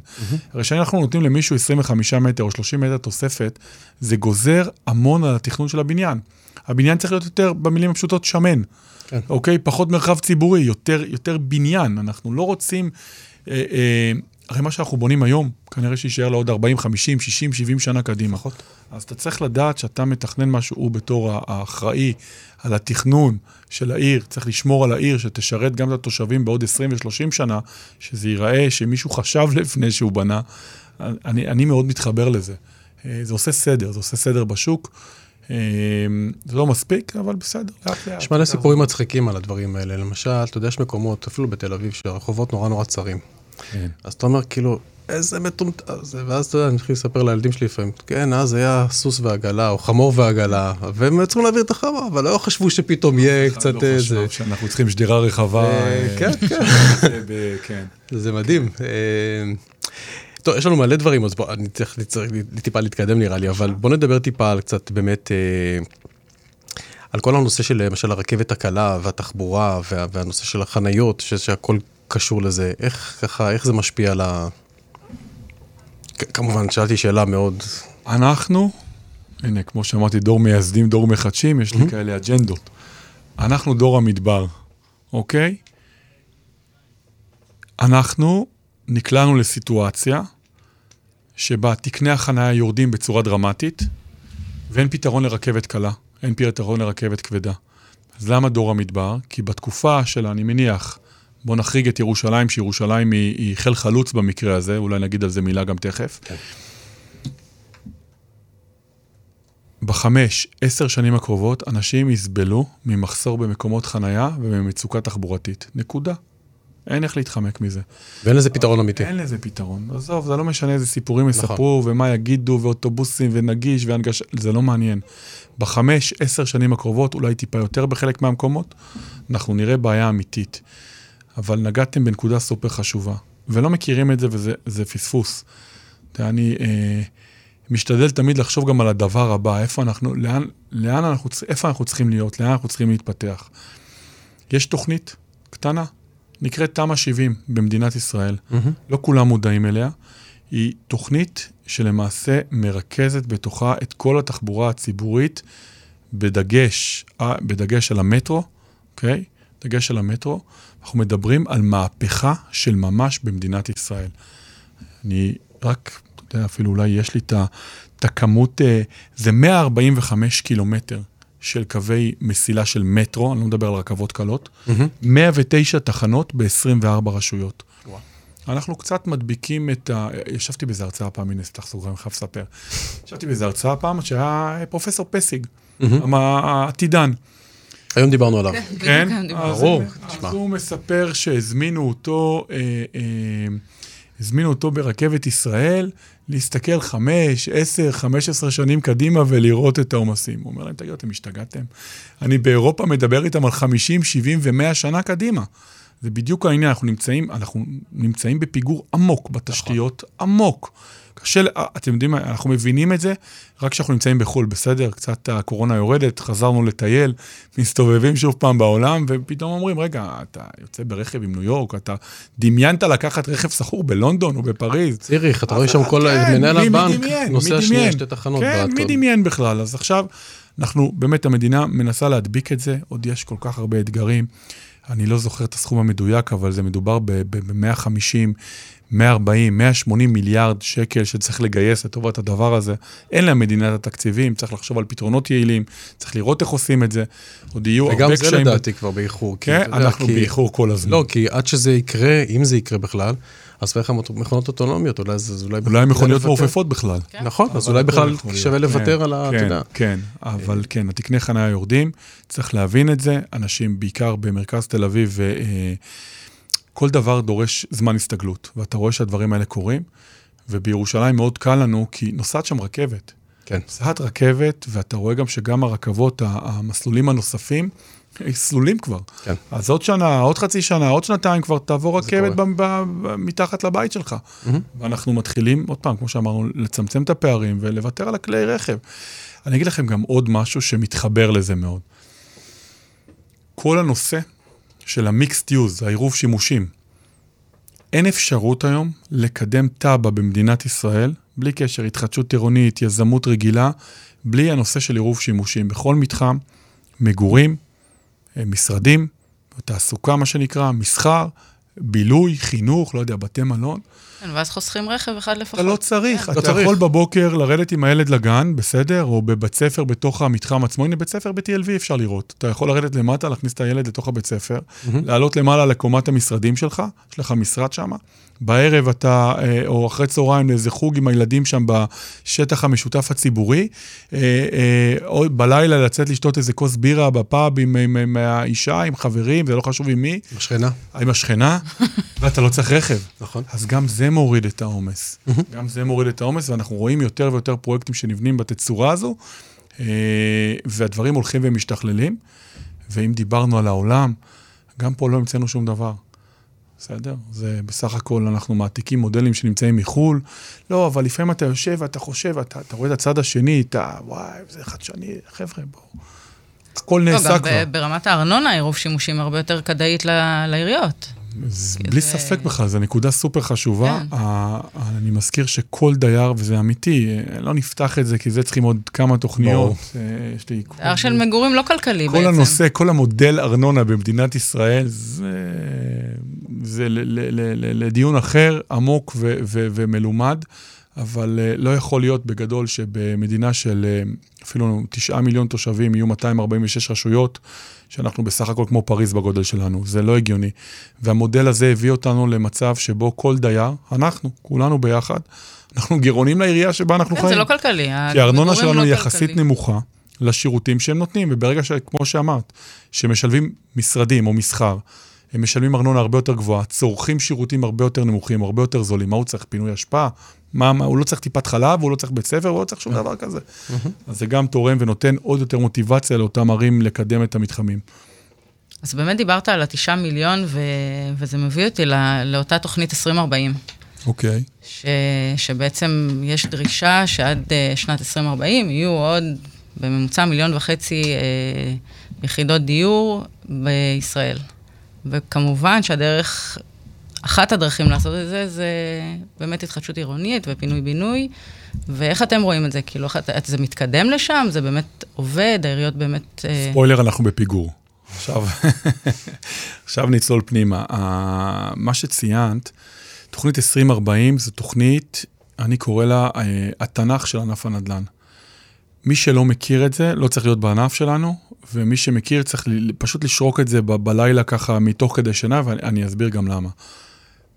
[SPEAKER 3] הרי כשאנחנו נותנים למישהו 25 מטר או 30 מטר תוספת, זה גוזר המון על התכנון של הבניין. הבניין צריך להיות יותר, במילים הפשוטות, שמן.
[SPEAKER 2] כן.
[SPEAKER 3] אוקיי? פחות מרחב ציבורי, יותר, יותר בניין. אנחנו לא רוצים... אה, אה, הרי מה שאנחנו בונים היום, כנראה שיישאר לעוד 40, 50, 60, 70 שנה קדימה.
[SPEAKER 2] פחות.
[SPEAKER 3] אז אתה צריך לדעת שאתה מתכנן משהו, הוא בתור האחראי על התכנון של העיר, צריך לשמור על העיר, שתשרת גם את התושבים בעוד 20 ו-30 שנה, שזה ייראה שמישהו חשב לפני שהוא בנה. אני, אני מאוד מתחבר לזה. אה, זה עושה סדר, זה עושה סדר בשוק. אה, זה לא מספיק, אבל בסדר, לאט לאט.
[SPEAKER 2] יש מלא סיפורים מצחיקים על הדברים האלה. למשל, אתה יודע, יש מקומות, אפילו בתל אביב, שהרחובות נורא נורא צרים.
[SPEAKER 3] כן.
[SPEAKER 2] אז אתה אומר, כאילו, איזה מטומטם זה, ואז אתה יודע, אני מתחיל לספר לילדים שלי לפעמים, כן, אז היה סוס ועגלה, או חמור ועגלה, והם צריכים להעביר את החמור, אבל לא חשבו שפתאום יהיה קצת
[SPEAKER 3] לא
[SPEAKER 2] איזה...
[SPEAKER 3] חשב שאנחנו צריכים שדרה רחבה.
[SPEAKER 2] אה,
[SPEAKER 3] אה,
[SPEAKER 2] כן, כן.
[SPEAKER 3] זה כן.
[SPEAKER 2] זה מדהים. אה, טוב, יש לנו מלא דברים, אז בוא, אני צריך, טיפה להתקדם נראה לי, אבל בוא נדבר טיפה על קצת באמת, אה, על כל הנושא של למשל הרכבת הקלה והתחבורה וה, והנושא של החניות, ש- שהכל קשור לזה. איך ככה, איך זה משפיע על ה... כמובן, שאלתי שאלה מאוד...
[SPEAKER 3] אנחנו, הנה, כמו שאמרתי, דור מייסדים, דור מחדשים, יש לי כאלה אג'נדות. אנחנו דור המדבר, אוקיי? אנחנו נקלענו לסיטואציה שבה תקני החניה יורדים בצורה דרמטית, ואין פתרון לרכבת קלה, אין פתרון לרכבת כבדה. אז למה דור המדבר? כי בתקופה של, אני מניח, בואו נחריג את ירושלים, שירושלים היא, היא חיל חלוץ במקרה הזה, אולי נגיד על זה מילה גם תכף.
[SPEAKER 2] כן.
[SPEAKER 3] בחמש, עשר שנים הקרובות, אנשים יסבלו ממחסור במקומות חנייה וממצוקה תחבורתית. נקודה. אין איך להתחמק מזה.
[SPEAKER 2] ואין לזה פתרון אמיתי.
[SPEAKER 3] אין לזה פתרון. עזוב, זה לא משנה איזה סיפורים
[SPEAKER 2] נכון.
[SPEAKER 3] יספרו, ומה יגידו, ואוטובוסים, ונגיש, והנגשה, זה לא מעניין. בחמש, עשר שנים הקרובות, אולי טיפה יותר בחלק מהמקומות, אנחנו נראה בעיה אמיתית. אבל נגעתם בנקודה סופר חשובה, ולא מכירים את זה, וזה זה פספוס. אתה יודע, אני אה, משתדל תמיד לחשוב גם על הדבר הבא, איפה אנחנו, לאן, לאן אנחנו, איפה אנחנו צריכים להיות, לאן אנחנו צריכים להתפתח. יש תוכנית קטנה, נקראת תמ"א 70 במדינת ישראל.
[SPEAKER 2] מהמם.
[SPEAKER 3] לא כולם מודעים אליה. היא תוכנית שלמעשה מרכזת בתוכה את כל התחבורה הציבורית, בדגש, אה, בדגש על המטרו, אוקיי? דגש על המטרו. אנחנו מדברים על מהפכה של ממש במדינת ישראל. אני רק, אתה יודע, אפילו אולי יש לי את הכמות, אה, זה 145 קילומטר של קווי מסילה של מטרו, אני לא מדבר על רכבות קלות,
[SPEAKER 2] מהמם.
[SPEAKER 3] 109 תחנות ב-24 רשויות.
[SPEAKER 2] וואו.
[SPEAKER 3] אנחנו קצת מדביקים את ה... ישבתי באיזה הרצאה פעם, הנה, סתח סוגריים, אני חייב לספר. ישבתי באיזה הרצאה פעם, שהיה פרופסור פסיג, המ- העתידן.
[SPEAKER 2] היום דיברנו עליו.
[SPEAKER 3] כן?
[SPEAKER 4] דיברנו.
[SPEAKER 3] אז-
[SPEAKER 2] ברור,
[SPEAKER 3] אז. הוא מספר שהזמינו אותו, אה, אה, הזמינו אותו ברכבת ישראל, להסתכל חמש, עשר, חמש עשרה שנים קדימה ולראות את העומסים. הוא אומר להם, תגידו, אתם השתגעתם? אני באירופה מדבר איתם על 50, 70 ו-100 שנה קדימה. זה בדיוק העניין, אנחנו נמצאים, אנחנו נמצאים בפיגור עמוק בתשתיות, עמוק. קשה, ל- אתם יודעים מה, אנחנו מבינים את זה רק כשאנחנו נמצאים בחו"ל, בסדר? קצת הקורונה יורדת, חזרנו לטייל, מסתובבים שוב פעם בעולם, ופתאום אומרים, רגע, אתה יוצא ברכב עם ניו יורק, אתה דמיינת לקחת רכב שכור בלונדון או בפריז.
[SPEAKER 2] ציריך, אתה רואה שם כל
[SPEAKER 3] כן,
[SPEAKER 2] מנהל הבנק,
[SPEAKER 3] דמיין?
[SPEAKER 2] נוסע שנייה? שתי תחנות.
[SPEAKER 3] כן, מי. דמיין בכלל? אז עכשיו, אנחנו, באמת, המדינה מנסה להדביק את זה, עוד יש כל כך הרבה אתגרים. אני לא זוכר את הסכום המדויק, אבל זה מדובר ב-150, 140, 180 מיליארד שקל שצריך לגייס לטובת הדבר הזה. אין למדינה את התקציבים, צריך לחשוב על פתרונות יעילים, צריך לראות איך עושים את זה. עוד יהיו הרבה
[SPEAKER 2] וגם
[SPEAKER 3] קשיים.
[SPEAKER 2] זה לדעתי כבר באיחור.
[SPEAKER 3] כן,
[SPEAKER 2] יודע,
[SPEAKER 3] אנחנו
[SPEAKER 2] כי-
[SPEAKER 3] באיחור כל הזמן.
[SPEAKER 2] לא, כי עד שזה יקרה, אם זה יקרה בכלל, אז צריך מכונות אוטונומיות, אולי זה זה אולי...
[SPEAKER 3] אולי מכוניות. מעופפות בכלל.
[SPEAKER 4] כן.
[SPEAKER 2] נכון, אז אולי בכלל
[SPEAKER 3] יכול
[SPEAKER 2] שווה. לוותר
[SPEAKER 3] כן,
[SPEAKER 2] על ה...
[SPEAKER 3] כן,
[SPEAKER 2] יודע.
[SPEAKER 3] כן, אבל כן, התקני חניה יורדים, צריך להבין את זה. אנשים, בעיקר במרכז תל אביב, אה, כל דבר דורש זמן הסתגלות, ואתה רואה שהדברים האלה קורים, ובירושלים מאוד קל לנו, כי נוסעת שם רכבת.
[SPEAKER 2] כן.
[SPEAKER 3] נוסעת רכבת, ואתה רואה גם שגם הרכבות, המסלולים הנוספים, סלולים כבר.
[SPEAKER 2] כן.
[SPEAKER 3] אז עוד שנה, עוד חצי שנה, עוד שנתיים כבר תעבור רכבת
[SPEAKER 2] קורה.
[SPEAKER 3] ב- ב- ב- מתחת לבית שלך. ואנחנו מתחילים, עוד פעם, כמו שאמרנו, לצמצם את הפערים ולוותר על הכלי רכב. אני אגיד לכם גם עוד משהו שמתחבר לזה מאוד. כל הנושא של המיקסט יוז, העירוב שימושים, אין אפשרות היום לקדם תב"ע במדינת ישראל, בלי קשר, התחדשות עירונית, יזמות רגילה, בלי הנושא של עירוב שימושים. בכל מתחם, מגורים, אה, משרדים, תעסוקה, מה שנקרא, מסחר, בילוי, חינוך, לא יודע, בתי מלון.
[SPEAKER 4] כן, ואז חוסכים רכב אחד לפחות.
[SPEAKER 3] אתה לא צריך,
[SPEAKER 2] לא
[SPEAKER 3] אתה. יכול בבוקר לרדת עם הילד לגן, בסדר? או בבית ספר בתוך המתחם עצמו. הנה, בית ספר ב-TLV אפשר לראות. אתה יכול לרדת למטה, להכניס את הילד לתוך הבית ספר, לעלות למעלה לקומת המשרדים שלך, יש לך משרד שם. בערב אתה, אה, או אחרי צהריים, לאיזה חוג עם הילדים שם בשטח המשותף הציבורי. אה, אה, או בלילה לצאת לשתות איזה כוס בירה בפאב עם, עם, עם האישה, עם חברים, זה לא חשוב עם מי,
[SPEAKER 2] השכנה.
[SPEAKER 3] עם השכנה, ואתה לא צריך רכב.
[SPEAKER 2] נכון.
[SPEAKER 3] אז גם זה מוריד את העומס. גם זה מוריד את העומס, ואנחנו רואים יותר ויותר פרויקטים שנבנים בתצורה הזו, אה, והדברים הולכים ומשתכללים. ואם דיברנו על העולם, גם פה לא המצאנו שום דבר. בסדר? זה בסך הכל, אנחנו מעתיקים מודלים שנמצאים מחו"ל. לא, אבל לפעמים אתה יושב ואתה חושב, אתה, אתה רואה את הצד השני, אתה, וואי, זה חדשני, חבר'ה, בואו. הכל
[SPEAKER 4] לא,
[SPEAKER 3] נעשה
[SPEAKER 4] גם
[SPEAKER 3] כבר.
[SPEAKER 4] ב- ברמת הארנונה עירוב שימושים הרבה יותר כדאית ל- לעיריות.
[SPEAKER 3] בלי
[SPEAKER 4] זה-
[SPEAKER 3] ספק בכלל, זו נקודה סופר חשובה.
[SPEAKER 4] כן.
[SPEAKER 3] אני מזכיר שכל דייר, וזה אמיתי, אה, לא נפתח את זה, כי זה צריכים עוד כמה תוכניות. אה, יש לי...
[SPEAKER 4] דייר של מגורים לא כלכלי
[SPEAKER 3] כל
[SPEAKER 4] בעצם.
[SPEAKER 3] הנושא, כל המודל ארנונה במדינת ישראל, זה, זה ל, ל, ל, ל, לדיון אחר, עמוק ו, ו, ומלומד, אבל אה, לא יכול להיות בגדול שבמדינה של אפילו תשעה מיליון תושבים יהיו 246 רשויות, שאנחנו בסך הכל כמו פריז בגודל שלנו, זה לא הגיוני. והמודל הזה הביא אותנו למצב שבו כל דייר, אנחנו, כולנו ביחד, אנחנו גירעונים לעירייה שבה אנחנו
[SPEAKER 4] כן,
[SPEAKER 3] חיים.
[SPEAKER 4] זה לא כלכלי.
[SPEAKER 3] כי הארנונה שלנו
[SPEAKER 4] לא
[SPEAKER 3] היא
[SPEAKER 4] כלכלי.
[SPEAKER 3] יחסית נמוכה לשירותים שהם נותנים, וברגע ש... כמו שאמרת, שמשלבים משרדים או מסחר, הם משלמים ארנונה הרבה יותר גבוהה, צורכים שירותים הרבה יותר נמוכים, הרבה יותר זולים. מה הוא צריך? פינוי אשפה? מה, מה, הוא לא צריך טיפת חלב, הוא לא צריך בית ספר, הוא לא צריך שום דבר כזה. אז זה גם תורם ונותן עוד יותר מוטיבציה לאותם ערים לקדם את המתחמים.
[SPEAKER 4] אז באמת דיברת על התשעה מיליון, ו... וזה מביא אותי לא... לאותה תוכנית 2040.
[SPEAKER 3] אוקיי.
[SPEAKER 4] ש... שבעצם יש דרישה שעד uh, שנת 2040 יהיו עוד בממוצע מיליון וחצי uh, יחידות דיור בישראל. וכמובן שהדרך, אחת הדרכים לעשות את זה, זה באמת התחדשות עירונית ופינוי-בינוי. ואיך אתם רואים את זה? כאילו, איך, זה מתקדם לשם? זה באמת עובד? העיריות באמת... אה,
[SPEAKER 3] ספוילר, אנחנו בפיגור. עכשיו, עכשיו נצלול פנימה. ה- מה שציינת, תוכנית 2040 זו תוכנית, אני קורא לה אה, התנ"ך של ענף הנדל"ן. מי שלא מכיר את זה, לא צריך להיות בענף שלנו, ומי שמכיר צריך פשוט לשרוק את זה ב- בלילה ככה מתוך כדי שינה, ואני אסביר גם למה.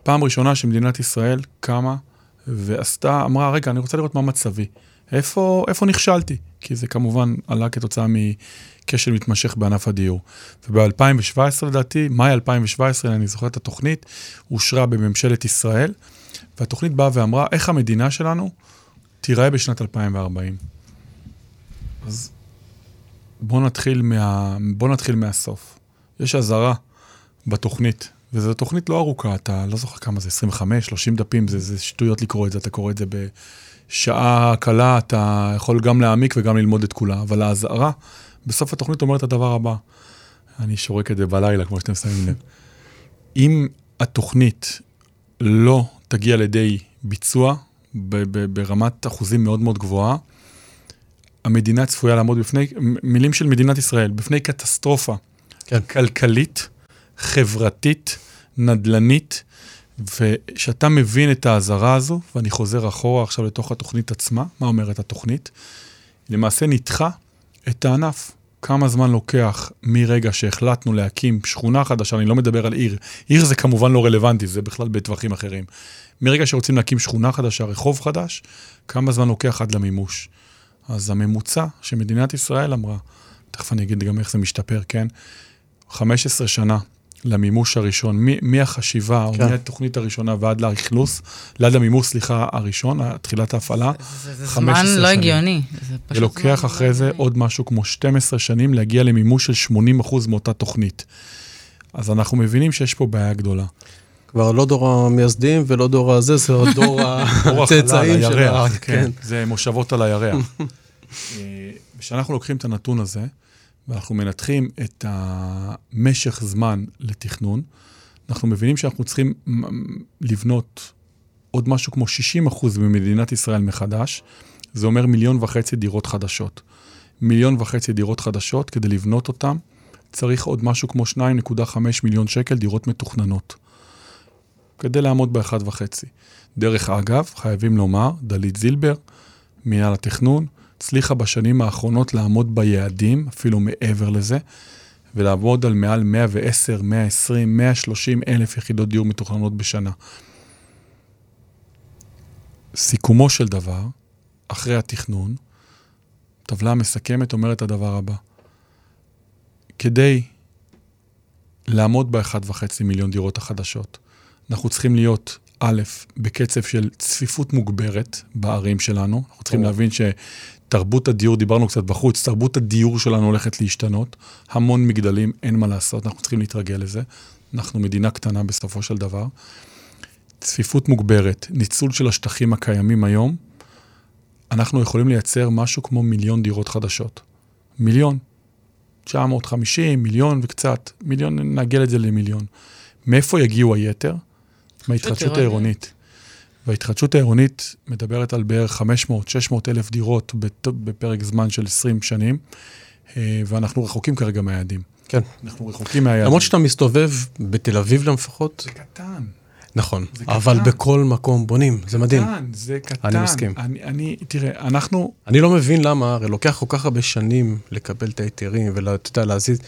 [SPEAKER 3] פעם ראשונה שמדינת ישראל קמה ועשתה, אמרה, רגע, אני רוצה לראות מה מצבי. איפה, איפה נכשלתי? כי זה כמובן עלה כתוצאה מכשל מתמשך בענף הדיור. וב-2017 לדעתי, מאי 2017, אני זוכר את התוכנית, אושרה בממשלת ישראל, והתוכנית באה ואמרה, איך המדינה שלנו תיראה בשנת 2040. אז בואו נתחיל, מה, בוא נתחיל מהסוף. יש אזהרה בתוכנית, וזו תוכנית לא ארוכה, אתה לא זוכר כמה זה, 25, 30 דפים, זה, זה שטויות לקרוא את זה, אתה קורא את זה בשעה קלה, אתה יכול גם להעמיק וגם ללמוד את כולה, אבל האזהרה בסוף התוכנית אומרת את הדבר הבא, אני שורק את זה בלילה, כמו שאתם שמים לב. אם התוכנית לא תגיע לידי ביצוע ברמת אחוזים מאוד מאוד גבוהה, המדינה צפויה לעמוד בפני, מילים של מדינת ישראל, בפני קטסטרופה
[SPEAKER 2] כן.
[SPEAKER 3] כלכלית, חברתית, נדל"נית, וכשאתה מבין את האזהרה הזו, ואני חוזר אחורה עכשיו לתוך התוכנית עצמה, מה אומרת התוכנית? למעשה ניתחה את הענף. כמה זמן לוקח מרגע שהחלטנו להקים שכונה חדשה, אני לא מדבר על עיר, עיר זה כמובן לא רלוונטי, זה בכלל בטווחים אחרים. מרגע שרוצים להקים שכונה חדשה, רחוב חדש, כמה זמן לוקח עד למימוש. אז הממוצע שמדינת ישראל אמרה, תכף אני אגיד גם איך זה משתפר, כן? 15 שנה למימוש הראשון, מהחשיבה,
[SPEAKER 2] כן.
[SPEAKER 3] או מהתוכנית הראשונה ועד לאכלוס, ליד המימוש, סליחה, הראשון, תחילת ההפעלה.
[SPEAKER 4] זה, זה
[SPEAKER 3] 15
[SPEAKER 4] זמן לא
[SPEAKER 3] שנים.
[SPEAKER 4] הגיוני. זה
[SPEAKER 3] זה
[SPEAKER 4] פשוט
[SPEAKER 3] לוקח
[SPEAKER 4] זמן
[SPEAKER 3] אחרי
[SPEAKER 4] לא
[SPEAKER 3] זה
[SPEAKER 4] הגיוני.
[SPEAKER 3] עוד משהו כמו 12 שנים להגיע למימוש של 80% מאותה תוכנית. אז אנחנו מבינים שיש פה בעיה גדולה.
[SPEAKER 2] כבר לא דור המייסדים ולא דור הזה, זה דור הצאצאים של ה...
[SPEAKER 3] הירח,
[SPEAKER 2] כן.
[SPEAKER 3] כן, זה מושבות על הירח. אה, כשאנחנו לוקחים את הנתון הזה, ואנחנו מנתחים את המשך זמן לתכנון, אנחנו מבינים שאנחנו צריכים לבנות עוד משהו כמו 60 אחוז ממדינת ישראל מחדש, זה אומר מיליון וחצי דירות חדשות. מיליון וחצי דירות חדשות, כדי לבנות אותן, צריך עוד משהו כמו 2.5 מיליון שקל דירות מתוכננות. כדי לעמוד באחד וחצי. דרך אגב, חייבים לומר, דלית זילבר, מינהל התכנון, הצליחה בשנים האחרונות לעמוד ביעדים, אפילו מעבר לזה, ולעמוד על מעל 110, 120, 130 אלף יחידות דיור מתוכננות בשנה. סיכומו של דבר, אחרי התכנון, טבלה מסכמת אומרת הדבר הבא: כדי לעמוד ב-1.5 מיליון דירות החדשות, אנחנו צריכים להיות, א', בקצב של צפיפות מוגברת בערים שלנו. אנחנו צריכים. להבין שתרבות הדיור, דיברנו קצת בחוץ, תרבות הדיור שלנו הולכת להשתנות. המון מגדלים, אין מה לעשות, אנחנו צריכים להתרגל לזה. אנחנו מדינה קטנה בסופו של דבר. צפיפות מוגברת, ניצול של השטחים הקיימים היום, אנחנו יכולים לייצר משהו כמו מיליון דירות חדשות. מיליון. 950, מיליון וקצת, מיליון, נעגל את זה למיליון. מאיפה יגיעו היתר? מההתחדשות
[SPEAKER 4] עירונית.
[SPEAKER 3] העירונית. וההתחדשות העירונית מדברת על בערך 500-600 אלף דירות בפרק זמן של 20 שנים, אה, ואנחנו רחוקים כרגע מהיעדים.
[SPEAKER 2] כן.
[SPEAKER 3] אנחנו רחוקים מהיעדים.
[SPEAKER 2] למרות שאתה מסתובב בתל אביב לפחות,
[SPEAKER 3] זה קטן.
[SPEAKER 2] נכון,
[SPEAKER 3] זה
[SPEAKER 2] אבל
[SPEAKER 3] קטן.
[SPEAKER 2] בכל מקום בונים, זה מדהים.
[SPEAKER 3] קטן, זה קטן.
[SPEAKER 2] אני מסכים.
[SPEAKER 3] אני, אני, תראה, אנחנו,
[SPEAKER 2] אני לא מבין למה, הרי לוקח כל כך הרבה שנים לקבל את ההיתרים ואתה יודע, להזיז,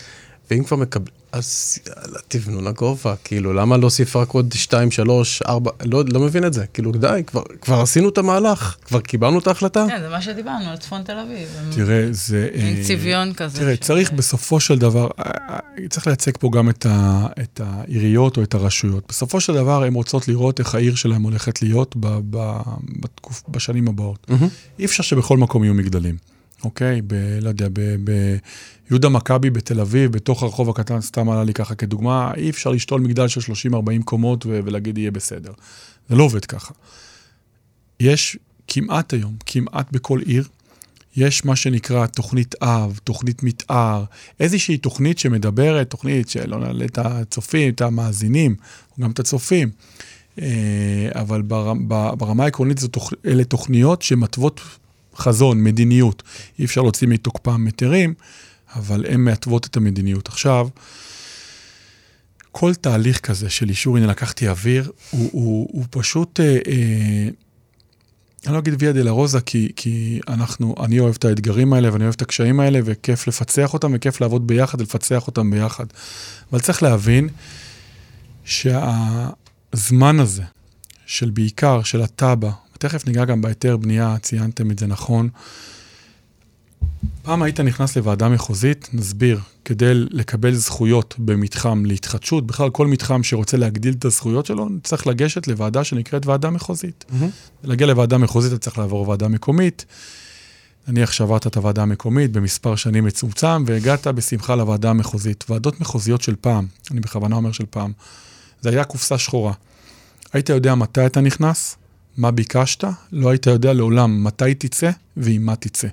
[SPEAKER 2] ואם כבר מקבל, אז יאללה, תבנו לגובה, כאילו, למה להוסיף רק עוד 2, 3, 4, לא, לא מבין את זה, כאילו, די, כבר, כבר עשינו את המהלך, כבר קיבלנו את ההחלטה.
[SPEAKER 4] כן, זה מה שדיברנו על צפון תל אביב.
[SPEAKER 3] תראה, זה...
[SPEAKER 4] עם
[SPEAKER 3] אה,
[SPEAKER 4] צביון כזה.
[SPEAKER 3] תראה,
[SPEAKER 4] של-
[SPEAKER 3] צריך בסופו של דבר, אה, אה, צריך לייצג פה גם את, ה, את העיריות או את הרשויות. בסופו של דבר, הן רוצות לראות איך העיר שלהן הולכת להיות ב, ב, בתקופ, בשנים הבאות.
[SPEAKER 2] מהמם.
[SPEAKER 3] אי אפשר שבכל מקום יהיו מגדלים, אוקיי? ב... לא יודע, ב... ב יהודה מכבי בתל אביב, בתוך הרחוב הקטן, סתם עלה לי ככה כדוגמה, אי אפשר לשתול מגדל של 30-40 קומות ו... ולהגיד יהיה בסדר. זה לא עובד ככה. יש כמעט היום, כמעט בכל עיר, יש מה שנקרא תוכנית אב, תוכנית מתאר, איזושהי תוכנית שמדברת, תוכנית שלא נעלה את הצופים, את המאזינים, גם את הצופים, אה, אבל ברמה העקרונית אלה תוכניות שמתוות חזון, מדיניות. אי אפשר להוציא מתוקפם היתרים, אבל הן מעטוות את המדיניות. עכשיו, כל תהליך כזה של אישור, הנה לקחתי אוויר, הוא, הוא, הוא פשוט, אה, אה, אני לא אגיד ויה דלרוזה, כי, כי אנחנו, אני אוהב את האתגרים האלה ואני אוהב את הקשיים האלה, וכיף לפצח אותם וכיף לעבוד ביחד ולפצח אותם ביחד. אבל צריך להבין שהזמן הזה, של בעיקר, של התב"ע, ותכף ניגע גם בהיתר בנייה, ציינתם את זה נכון. פעם היית נכנס לוועדה מחוזית, נסביר, כדי לקבל זכויות במתחם להתחדשות, בכלל כל מתחם שרוצה להגדיל את הזכויות שלו, צריך לגשת לוועדה שנקראת ועדה מחוזית.
[SPEAKER 2] מהמם.
[SPEAKER 3] להגיע לוועדה מחוזית, אתה צריך לעבור ועדה מקומית. נניח שעברת את הוועדה המקומית במספר שנים מצומצם, והגעת בשמחה לוועדה המחוזית. ועדות מחוזיות של פעם, אני בכוונה אומר של פעם, זה היה קופסה שחורה. היית יודע מתי אתה נכנס, מה ביקשת, לא היית יודע לעולם מתי תצא ועם מה תצא.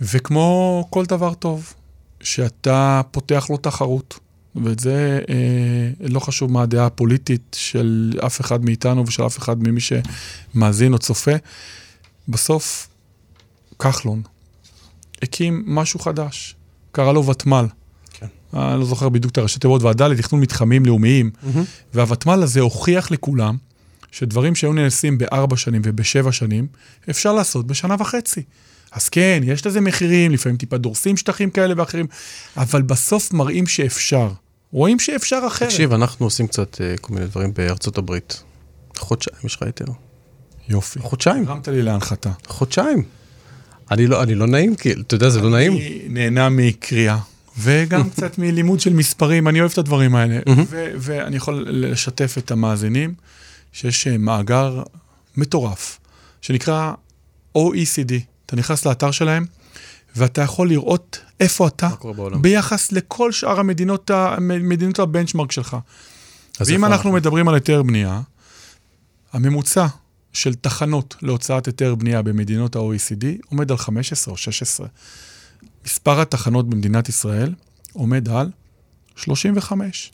[SPEAKER 3] וכמו כל דבר טוב, שאתה פותח לו תחרות, ואת זה אה, לא חשוב מה הדעה הפוליטית של אף אחד מאיתנו ושל אף אחד ממי שמאזין או צופה, בסוף כחלון הקים משהו חדש, קרא לו ותמ"ל.
[SPEAKER 2] כן.
[SPEAKER 3] אני לא זוכר בדיוק את הראשי תיבות, ועדה לתכנון מתחמים לאומיים,
[SPEAKER 2] מהמם.
[SPEAKER 3] והוותמ"ל הזה הוכיח לכולם שדברים שהיו נעשים בארבע שנים ובשבע שנים, אפשר לעשות בשנה וחצי. אז כן, יש לזה מחירים, לפעמים טיפה דורסים שטחים כאלה ואחרים, אבל בסוף מראים שאפשר. רואים שאפשר אחרת.
[SPEAKER 2] תקשיב, אנחנו עושים קצת אה, כל מיני דברים בארצות הברית. חודשיים יש לך היתר.
[SPEAKER 3] יופי.
[SPEAKER 2] חודשיים.
[SPEAKER 3] הרמת לי להנחתה.
[SPEAKER 2] חודשיים. אני לא, אני לא נעים, כאילו, אתה יודע, זה לא נעים.
[SPEAKER 3] אני נהנה מקריאה, וגם קצת מלימוד של מספרים, אני אוהב את הדברים האלה. ו- ואני יכול לשתף את המאזינים שיש אה, מאגר מטורף, שנקרא OECD. אתה נכנס לאתר שלהם, ואתה יכול לראות איפה אתה. ביחס לכל שאר המדינות, מדינות הבנצ'מרק שלך. ואם אנחנו מדברים על היתר בנייה, הממוצע של תחנות להוצאת היתר בנייה במדינות ה-OECD עומד על 15 או 16. מספר התחנות במדינת ישראל עומד על 35.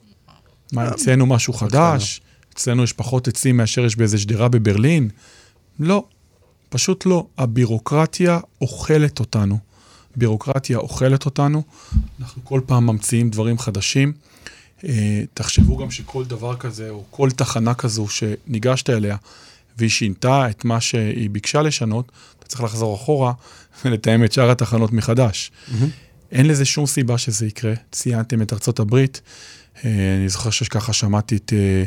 [SPEAKER 3] מה, אצלנו משהו חדש? אצלנו יש פחות עצים מאשר יש באיזה שדרה בברלין? לא, פשוט לא. הבירוקרטיה אוכלת אותנו. בירוקרטיה אוכלת אותנו, אנחנו כל פעם ממציאים דברים חדשים. אה, תחשבו גם שכל דבר כזה, או כל תחנה כזו שניגשת אליה, והיא שינתה את מה שהיא ביקשה לשנות, אתה צריך לחזור אחורה ולתאם את שאר התחנות מחדש. אין לזה שום סיבה שזה יקרה. ציינתם את ארצות הברית. אה, אני זוכר שככה שמעתי את, אה,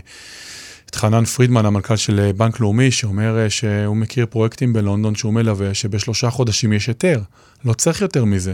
[SPEAKER 3] את חנן פרידמן, המנכ"ל של אה, בנק לאומי, שאומר שהוא מכיר פרויקטים בלונדון שהוא מלווה, שבשלושה חודשים יש היתר. לא צריך יותר מזה.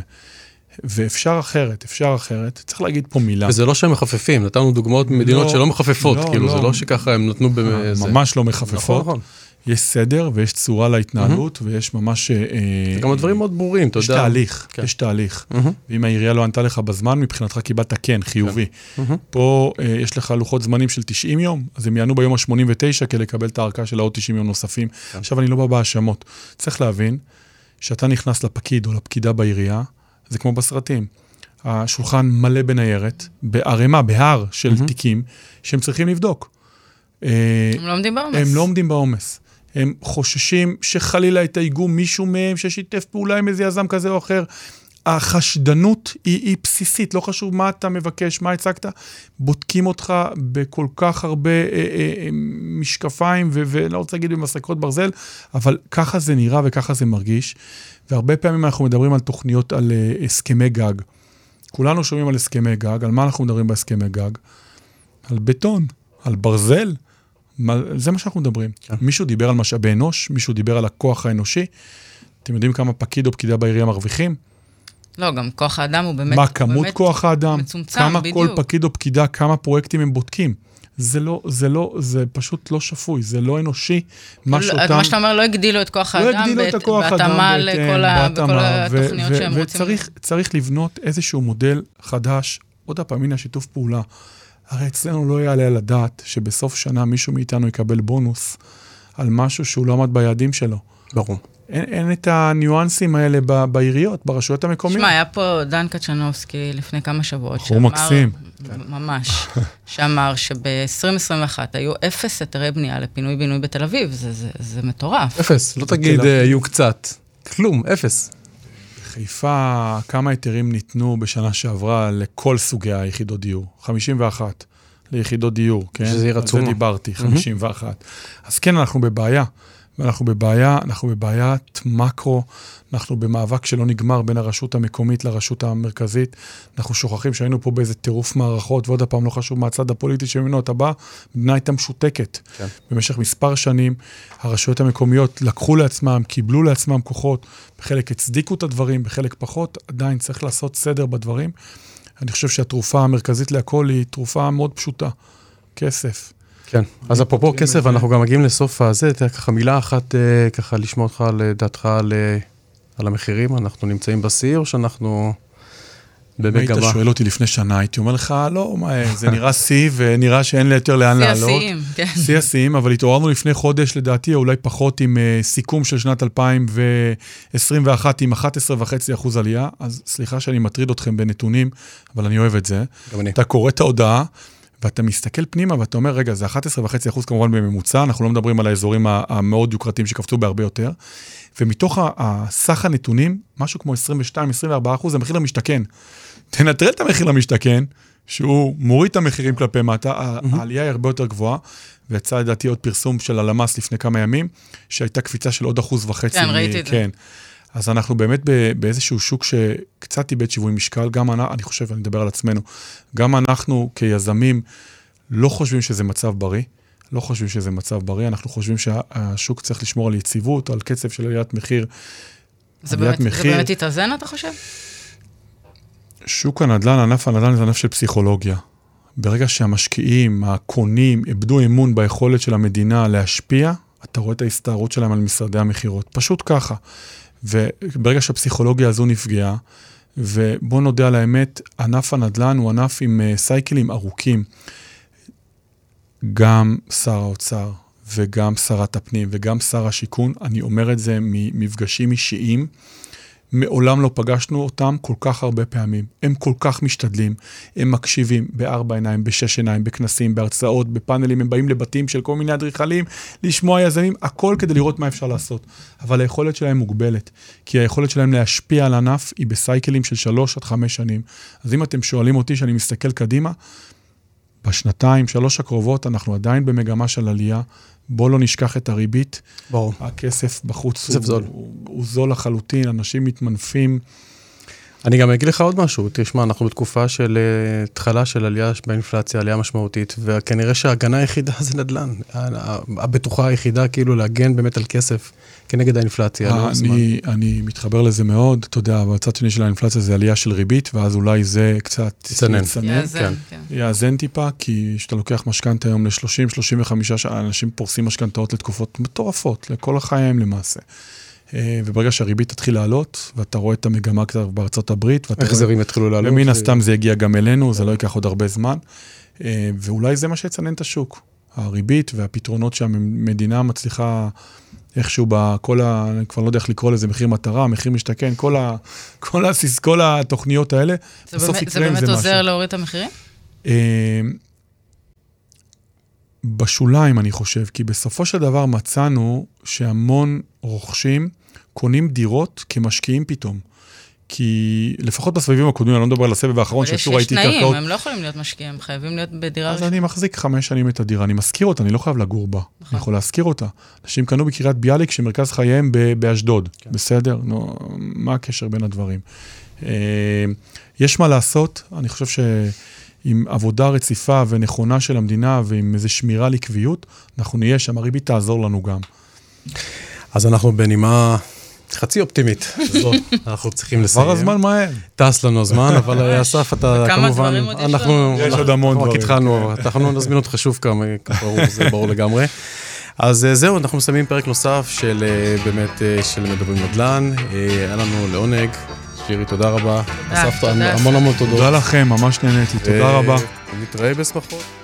[SPEAKER 3] ואפשר אחרת, אפשר אחרת. צריך להגיד פה מילה.
[SPEAKER 2] וזה לא שהם מחפפים, נתנו דוגמאות ממדינות
[SPEAKER 3] לא,
[SPEAKER 2] שלא מחפפות,
[SPEAKER 3] לא,
[SPEAKER 2] כאילו, זה
[SPEAKER 3] לא.
[SPEAKER 2] לא שככה הם נתנו בזה.
[SPEAKER 3] ממש לא
[SPEAKER 2] נכון,
[SPEAKER 3] מחפפות.
[SPEAKER 2] נכון.
[SPEAKER 3] יש סדר ויש צורה להתנהלות, ויש ממש... אה,
[SPEAKER 2] גם הדברים מאוד ברורים, אתה
[SPEAKER 3] יש
[SPEAKER 2] יודע.
[SPEAKER 3] תהליך,
[SPEAKER 2] כן.
[SPEAKER 3] יש תהליך.
[SPEAKER 2] מהמם.
[SPEAKER 3] ואם העירייה לא ענתה לך בזמן, מבחינתך קיבלת כן, חיובי.
[SPEAKER 2] מהמם.
[SPEAKER 3] פה אה, יש לך לוחות זמנים של 90 יום, אז הם יענו ביום ה-89 כדי לקבל את הארכה של העוד 90 יום נוספים.
[SPEAKER 2] כן.
[SPEAKER 3] עכשיו, אני לא בא בהאשמות. צריך להבין שאתה נכנס לפקיד או לפקידה בעירייה, זה כמו בסרטים. השולחן מלא בניירת, בערימה, בהר של תיקים, שהם צריכים לבדוק. אה,
[SPEAKER 4] הם לא עומדים בעומס.
[SPEAKER 3] הם לא עומדים בעומס. הם חוששים שחלילה יתייגו מישהו מהם ששיתף פעולה עם איזה יזם כזה או אחר. החשדנות היא, היא בסיסית, לא חשוב מה אתה מבקש, מה הצגת, בודקים אותך בכל כך הרבה אה, אה, אה, משקפיים, ו- ולא רוצה להגיד במסרקות ברזל, אבל ככה זה נראה וככה זה מרגיש. והרבה פעמים אנחנו מדברים על תוכניות, על אה, הסכמי גג. כולנו שומעים על הסכמי גג, על מה אנחנו מדברים בהסכמי גג? על בטון, על ברזל. מה, זה מה שאנחנו מדברים. כן. מישהו דיבר על משאבי אנוש, מישהו דיבר על הכוח האנושי. אתם יודעים כמה פקיד או פקידה בעירייה מרוויחים?
[SPEAKER 4] לא, גם כוח האדם הוא באמת...
[SPEAKER 3] מה כמות
[SPEAKER 4] באמת
[SPEAKER 3] כוח האדם?
[SPEAKER 4] מצומצם,
[SPEAKER 3] כמה
[SPEAKER 4] בדיוק.
[SPEAKER 3] כל פקיד או פקידה, כמה פרויקטים הם בודקים. זה לא, זה לא, זה פשוט לא שפוי, זה לא אנושי. מה
[SPEAKER 4] לא,
[SPEAKER 3] שאותם...
[SPEAKER 4] מה שאתה אומר, לא הגדילו את כוח
[SPEAKER 3] לא
[SPEAKER 4] האדם,
[SPEAKER 3] הגדילו את הכוח האדם
[SPEAKER 4] בהתאמה לכל
[SPEAKER 3] בהתאמה, ו-
[SPEAKER 4] התוכניות
[SPEAKER 3] ו-
[SPEAKER 4] שהם רוצים.
[SPEAKER 3] וצריך צריך לבנות איזשהו מודל חדש. עוד פעם, הנה השיתוף פעולה. הרי אצלנו לא יעלה על הדעת שבסוף שנה מישהו מאיתנו יקבל בונוס על משהו שהוא לא עמד ביעדים שלו.
[SPEAKER 2] ברור.
[SPEAKER 3] אין, אין את הניואנסים האלה ב- בעיריות, ברשויות המקומיות.
[SPEAKER 4] שמע, היה פה דן קצ'נובסקי לפני כמה שבועות.
[SPEAKER 3] בחור מקסים.
[SPEAKER 4] ממש. שאמר שב-2021 היו אפס היתרי בנייה לפינוי-בינוי בתל אביב. זה- זה- זה מטורף.
[SPEAKER 2] אפס, לא תגיד. אה, יהיו קצת. כלום, אפס.
[SPEAKER 3] חיפה, כמה היתרים ניתנו בשנה שעברה לכל סוגי היחידות דיור? 51 ליחידות דיור, כן?
[SPEAKER 2] שזה עיר
[SPEAKER 3] על
[SPEAKER 2] עצומה.
[SPEAKER 3] זה דיברתי, 51. אז כן, אנחנו בבעיה. ואנחנו בבעיה, אנחנו בבעיית מקרו, אנחנו במאבק שלא נגמר בין הרשות המקומית לרשות המרכזית. אנחנו שוכחים שהיינו פה באיזה טירוף מערכות, ועוד פעם, לא חשוב מה הצד הפוליטי שממנו אתה בא, המדינה הייתה משותקת.
[SPEAKER 2] כן.
[SPEAKER 3] במשך מספר שנים, הרשויות המקומיות לקחו לעצמם, קיבלו לעצמם כוחות, בחלק הצדיקו את הדברים, בחלק פחות, עדיין צריך לעשות סדר בדברים. אני חושב שהתרופה המרכזית להכל היא תרופה מאוד פשוטה, כסף.
[SPEAKER 2] כן. אז אפרופו כסף, אנחנו גם מגיעים לסוף הזה, תראה, ככה מילה אחת, אה, ככה לשמוע אותך על, אה, על המחירים, אנחנו נמצאים בשיא או שאנחנו
[SPEAKER 3] אם היית
[SPEAKER 2] במגמה?
[SPEAKER 3] שואל אותי לפני שנה, הייתי אומר לך, לא, מה, זה נראה שיא ונראה שאין לי יותר לאן
[SPEAKER 4] שיא
[SPEAKER 3] לעלות.
[SPEAKER 4] השיאים, כן.
[SPEAKER 3] שיא השיאים, אבל התעוררנו לפני חודש, לדעתי, או אולי פחות, עם uh, סיכום של שנת 2021 עם 11.5% עלייה. אז סליחה שאני מטריד אתכם בנתונים, אבל אני אוהב את זה.
[SPEAKER 2] גם אני.
[SPEAKER 3] אתה קורא את ההודעה, ואתה מסתכל פנימה ואתה אומר, רגע, זה 11.5% כמובן בממוצע, אנחנו לא מדברים על האזורים המאוד יוקרתיים שקפצו בהרבה יותר. ומתוך הסך הנתונים, משהו כמו 22-24% זה מחיר למשתכן. תנטרל את המחיר למשתכן, שהוא מוריד את המחירים כלפי מטה, ה- העלייה היא הרבה יותר גבוהה, ויצא לדעתי עוד פרסום של הלמ"ס לפני כמה ימים, שהייתה קפיצה של עוד אחוז וחצי.
[SPEAKER 4] כן,
[SPEAKER 3] מ-
[SPEAKER 4] ראיתי את זה.
[SPEAKER 3] אז אנחנו באמת באיזשהו שוק שקצת איבד שיווי משקל, גם אני, אני חושב, אני מדבר על עצמנו, גם אנחנו כיזמים לא חושבים שזה מצב בריא, לא חושבים שזה מצב בריא, אנחנו חושבים שהשוק צריך לשמור על יציבות, על קצב של עליית מחיר.
[SPEAKER 4] זה
[SPEAKER 3] עליית
[SPEAKER 4] באמת- זה
[SPEAKER 3] מחיר.
[SPEAKER 4] באמת התאזן, אתה חושב?
[SPEAKER 3] שוק הנדל"ן, ענף הנדל"ן זה ענף של פסיכולוגיה. ברגע שהמשקיעים, הקונים, איבדו אמון ביכולת של המדינה להשפיע, אתה רואה את ההסתערות שלהם על משרדי המכירות. פשוט ככה. וברגע שהפסיכולוגיה הזו נפגעה, ובוא נודה על האמת, ענף הנדל"ן הוא ענף עם uh, סייקלים ארוכים. גם שר האוצר וגם שרת הפנים וגם שר השיכון, אני אומר את זה ממפגשים אישיים, מעולם לא פגשנו אותם כל כך הרבה פעמים. הם כל כך משתדלים, הם מקשיבים בארבע עיניים, בשש עיניים, בכנסים, בהרצאות, בפאנלים, הם באים לבתים של כל מיני אדריכלים, לשמוע יזמים, הכל כדי לראות מה אפשר לעשות. אבל היכולת שלהם מוגבלת, כי היכולת שלהם להשפיע על ענף היא בסייקלים של שלוש עד חמש שנים. אז אם אתם שואלים אותי שאני מסתכל קדימה, בשנתיים, שלוש הקרובות, אנחנו עדיין במגמה של עלייה. בואו לא נשכח את הריבית.
[SPEAKER 2] ברור.
[SPEAKER 3] הכסף בחוץ
[SPEAKER 2] הוא,
[SPEAKER 3] זול. הוא, הוא זול לחלוטין, אנשים מתמנפים.
[SPEAKER 2] אני גם אגיד לך עוד משהו, תשמע, אנחנו בתקופה של uh, התחלה של עלייה באינפלציה, עלייה משמעותית, וכנראה שההגנה היחידה זה נדל"ן. הבטוחה היחידה כאילו להגן באמת על כסף כנגד האינפלציה. לא
[SPEAKER 3] אני, אני מתחבר לזה מאוד, אתה יודע, בצד שני של האינפלציה זה עלייה של ריבית, ואז אולי זה קצת
[SPEAKER 2] יצנן.
[SPEAKER 4] יאזן,
[SPEAKER 2] כן.
[SPEAKER 4] כן.
[SPEAKER 3] יאזן טיפה, כי כשאתה לוקח משכנתה היום ל-30-35 שנה, אנשים פורסים משכנתאות לתקופות מטורפות, לכל החיים למעשה. אה, וברגע שהריבית תתחיל לעלות, ואתה רואה את המגמה קצת בארצות הברית, ואתה רואה...
[SPEAKER 2] החזרים יתחילו לעלות.
[SPEAKER 3] ומן הסתם זה יגיע גם אלינו, זה לא ייקח עוד הרבה זמן. אה, ואולי זה מה שיצנן את השוק. הריבית והפתרונות שהמדינה מצליחה איכשהו בכל ה... אני כבר לא יודע איך לקרוא לזה, מחיר מטרה, מחיר משתכן, כל, ה, כל, הסיס, כל התוכניות האלה,
[SPEAKER 4] זה
[SPEAKER 3] בסוף
[SPEAKER 4] באמת, זה
[SPEAKER 3] יקרה עם
[SPEAKER 4] באמת
[SPEAKER 3] זה
[SPEAKER 4] עוזר
[SPEAKER 3] משהו.
[SPEAKER 4] להוריד את המחירים?
[SPEAKER 3] אה, בשוליים, אני חושב, כי בסופו של דבר מצאנו שהמון רוכשים קונים דירות כמשקיעים פתאום. כי לפחות בסבבים הקודמים, אני לא מדבר על הסבב האחרון,
[SPEAKER 4] אבל יש
[SPEAKER 3] ששוב
[SPEAKER 4] יש
[SPEAKER 3] ראיתי
[SPEAKER 4] תנאים,
[SPEAKER 3] קרקעות.
[SPEAKER 4] הם לא יכולים להיות משקיעים, הם חייבים להיות בדירה
[SPEAKER 3] אז
[SPEAKER 4] ראשונה.
[SPEAKER 3] אני מחזיק חמש שנים את הדירה, אני משכיר אותה, אני לא חייב לגור בה. אני יכול להשכיר אותה. אנשים קנו בקריית ביאליק שמרכז חייהם ב- באשדוד, בסדר? נו, מה הקשר בין הדברים? אה, יש מה לעשות, אני חושב שעם עבודה רציפה ונכונה של המדינה ועם איזו שמירה על עקביות, אנחנו נהיה שם, הריבית תעזור לנו גם.
[SPEAKER 2] אז אנחנו בנימה חצי אופטימית. אנחנו צריכים לסיים.
[SPEAKER 3] עבר הזמן מהר.
[SPEAKER 2] טס לנו הזמן, אבל אסף, אתה כמובן,
[SPEAKER 4] דברים עוד יש
[SPEAKER 2] אנחנו,
[SPEAKER 4] לנו.
[SPEAKER 3] יש עוד המון
[SPEAKER 2] אנחנו רק
[SPEAKER 3] דברים,
[SPEAKER 2] התחלנו, אנחנו נזמין אותך שוב כמה, זה ברור לגמרי. אז אה, זהו, אנחנו מסיימים פרק נוסף של אה, באמת, אה, של מדברים נדל"ן. היה לנו לעונג. שירי, תודה רבה. אסף, המון המון תודות.
[SPEAKER 3] תודה לכם, ממש נהניתי, תודה רבה.
[SPEAKER 2] נתראה בשמחות.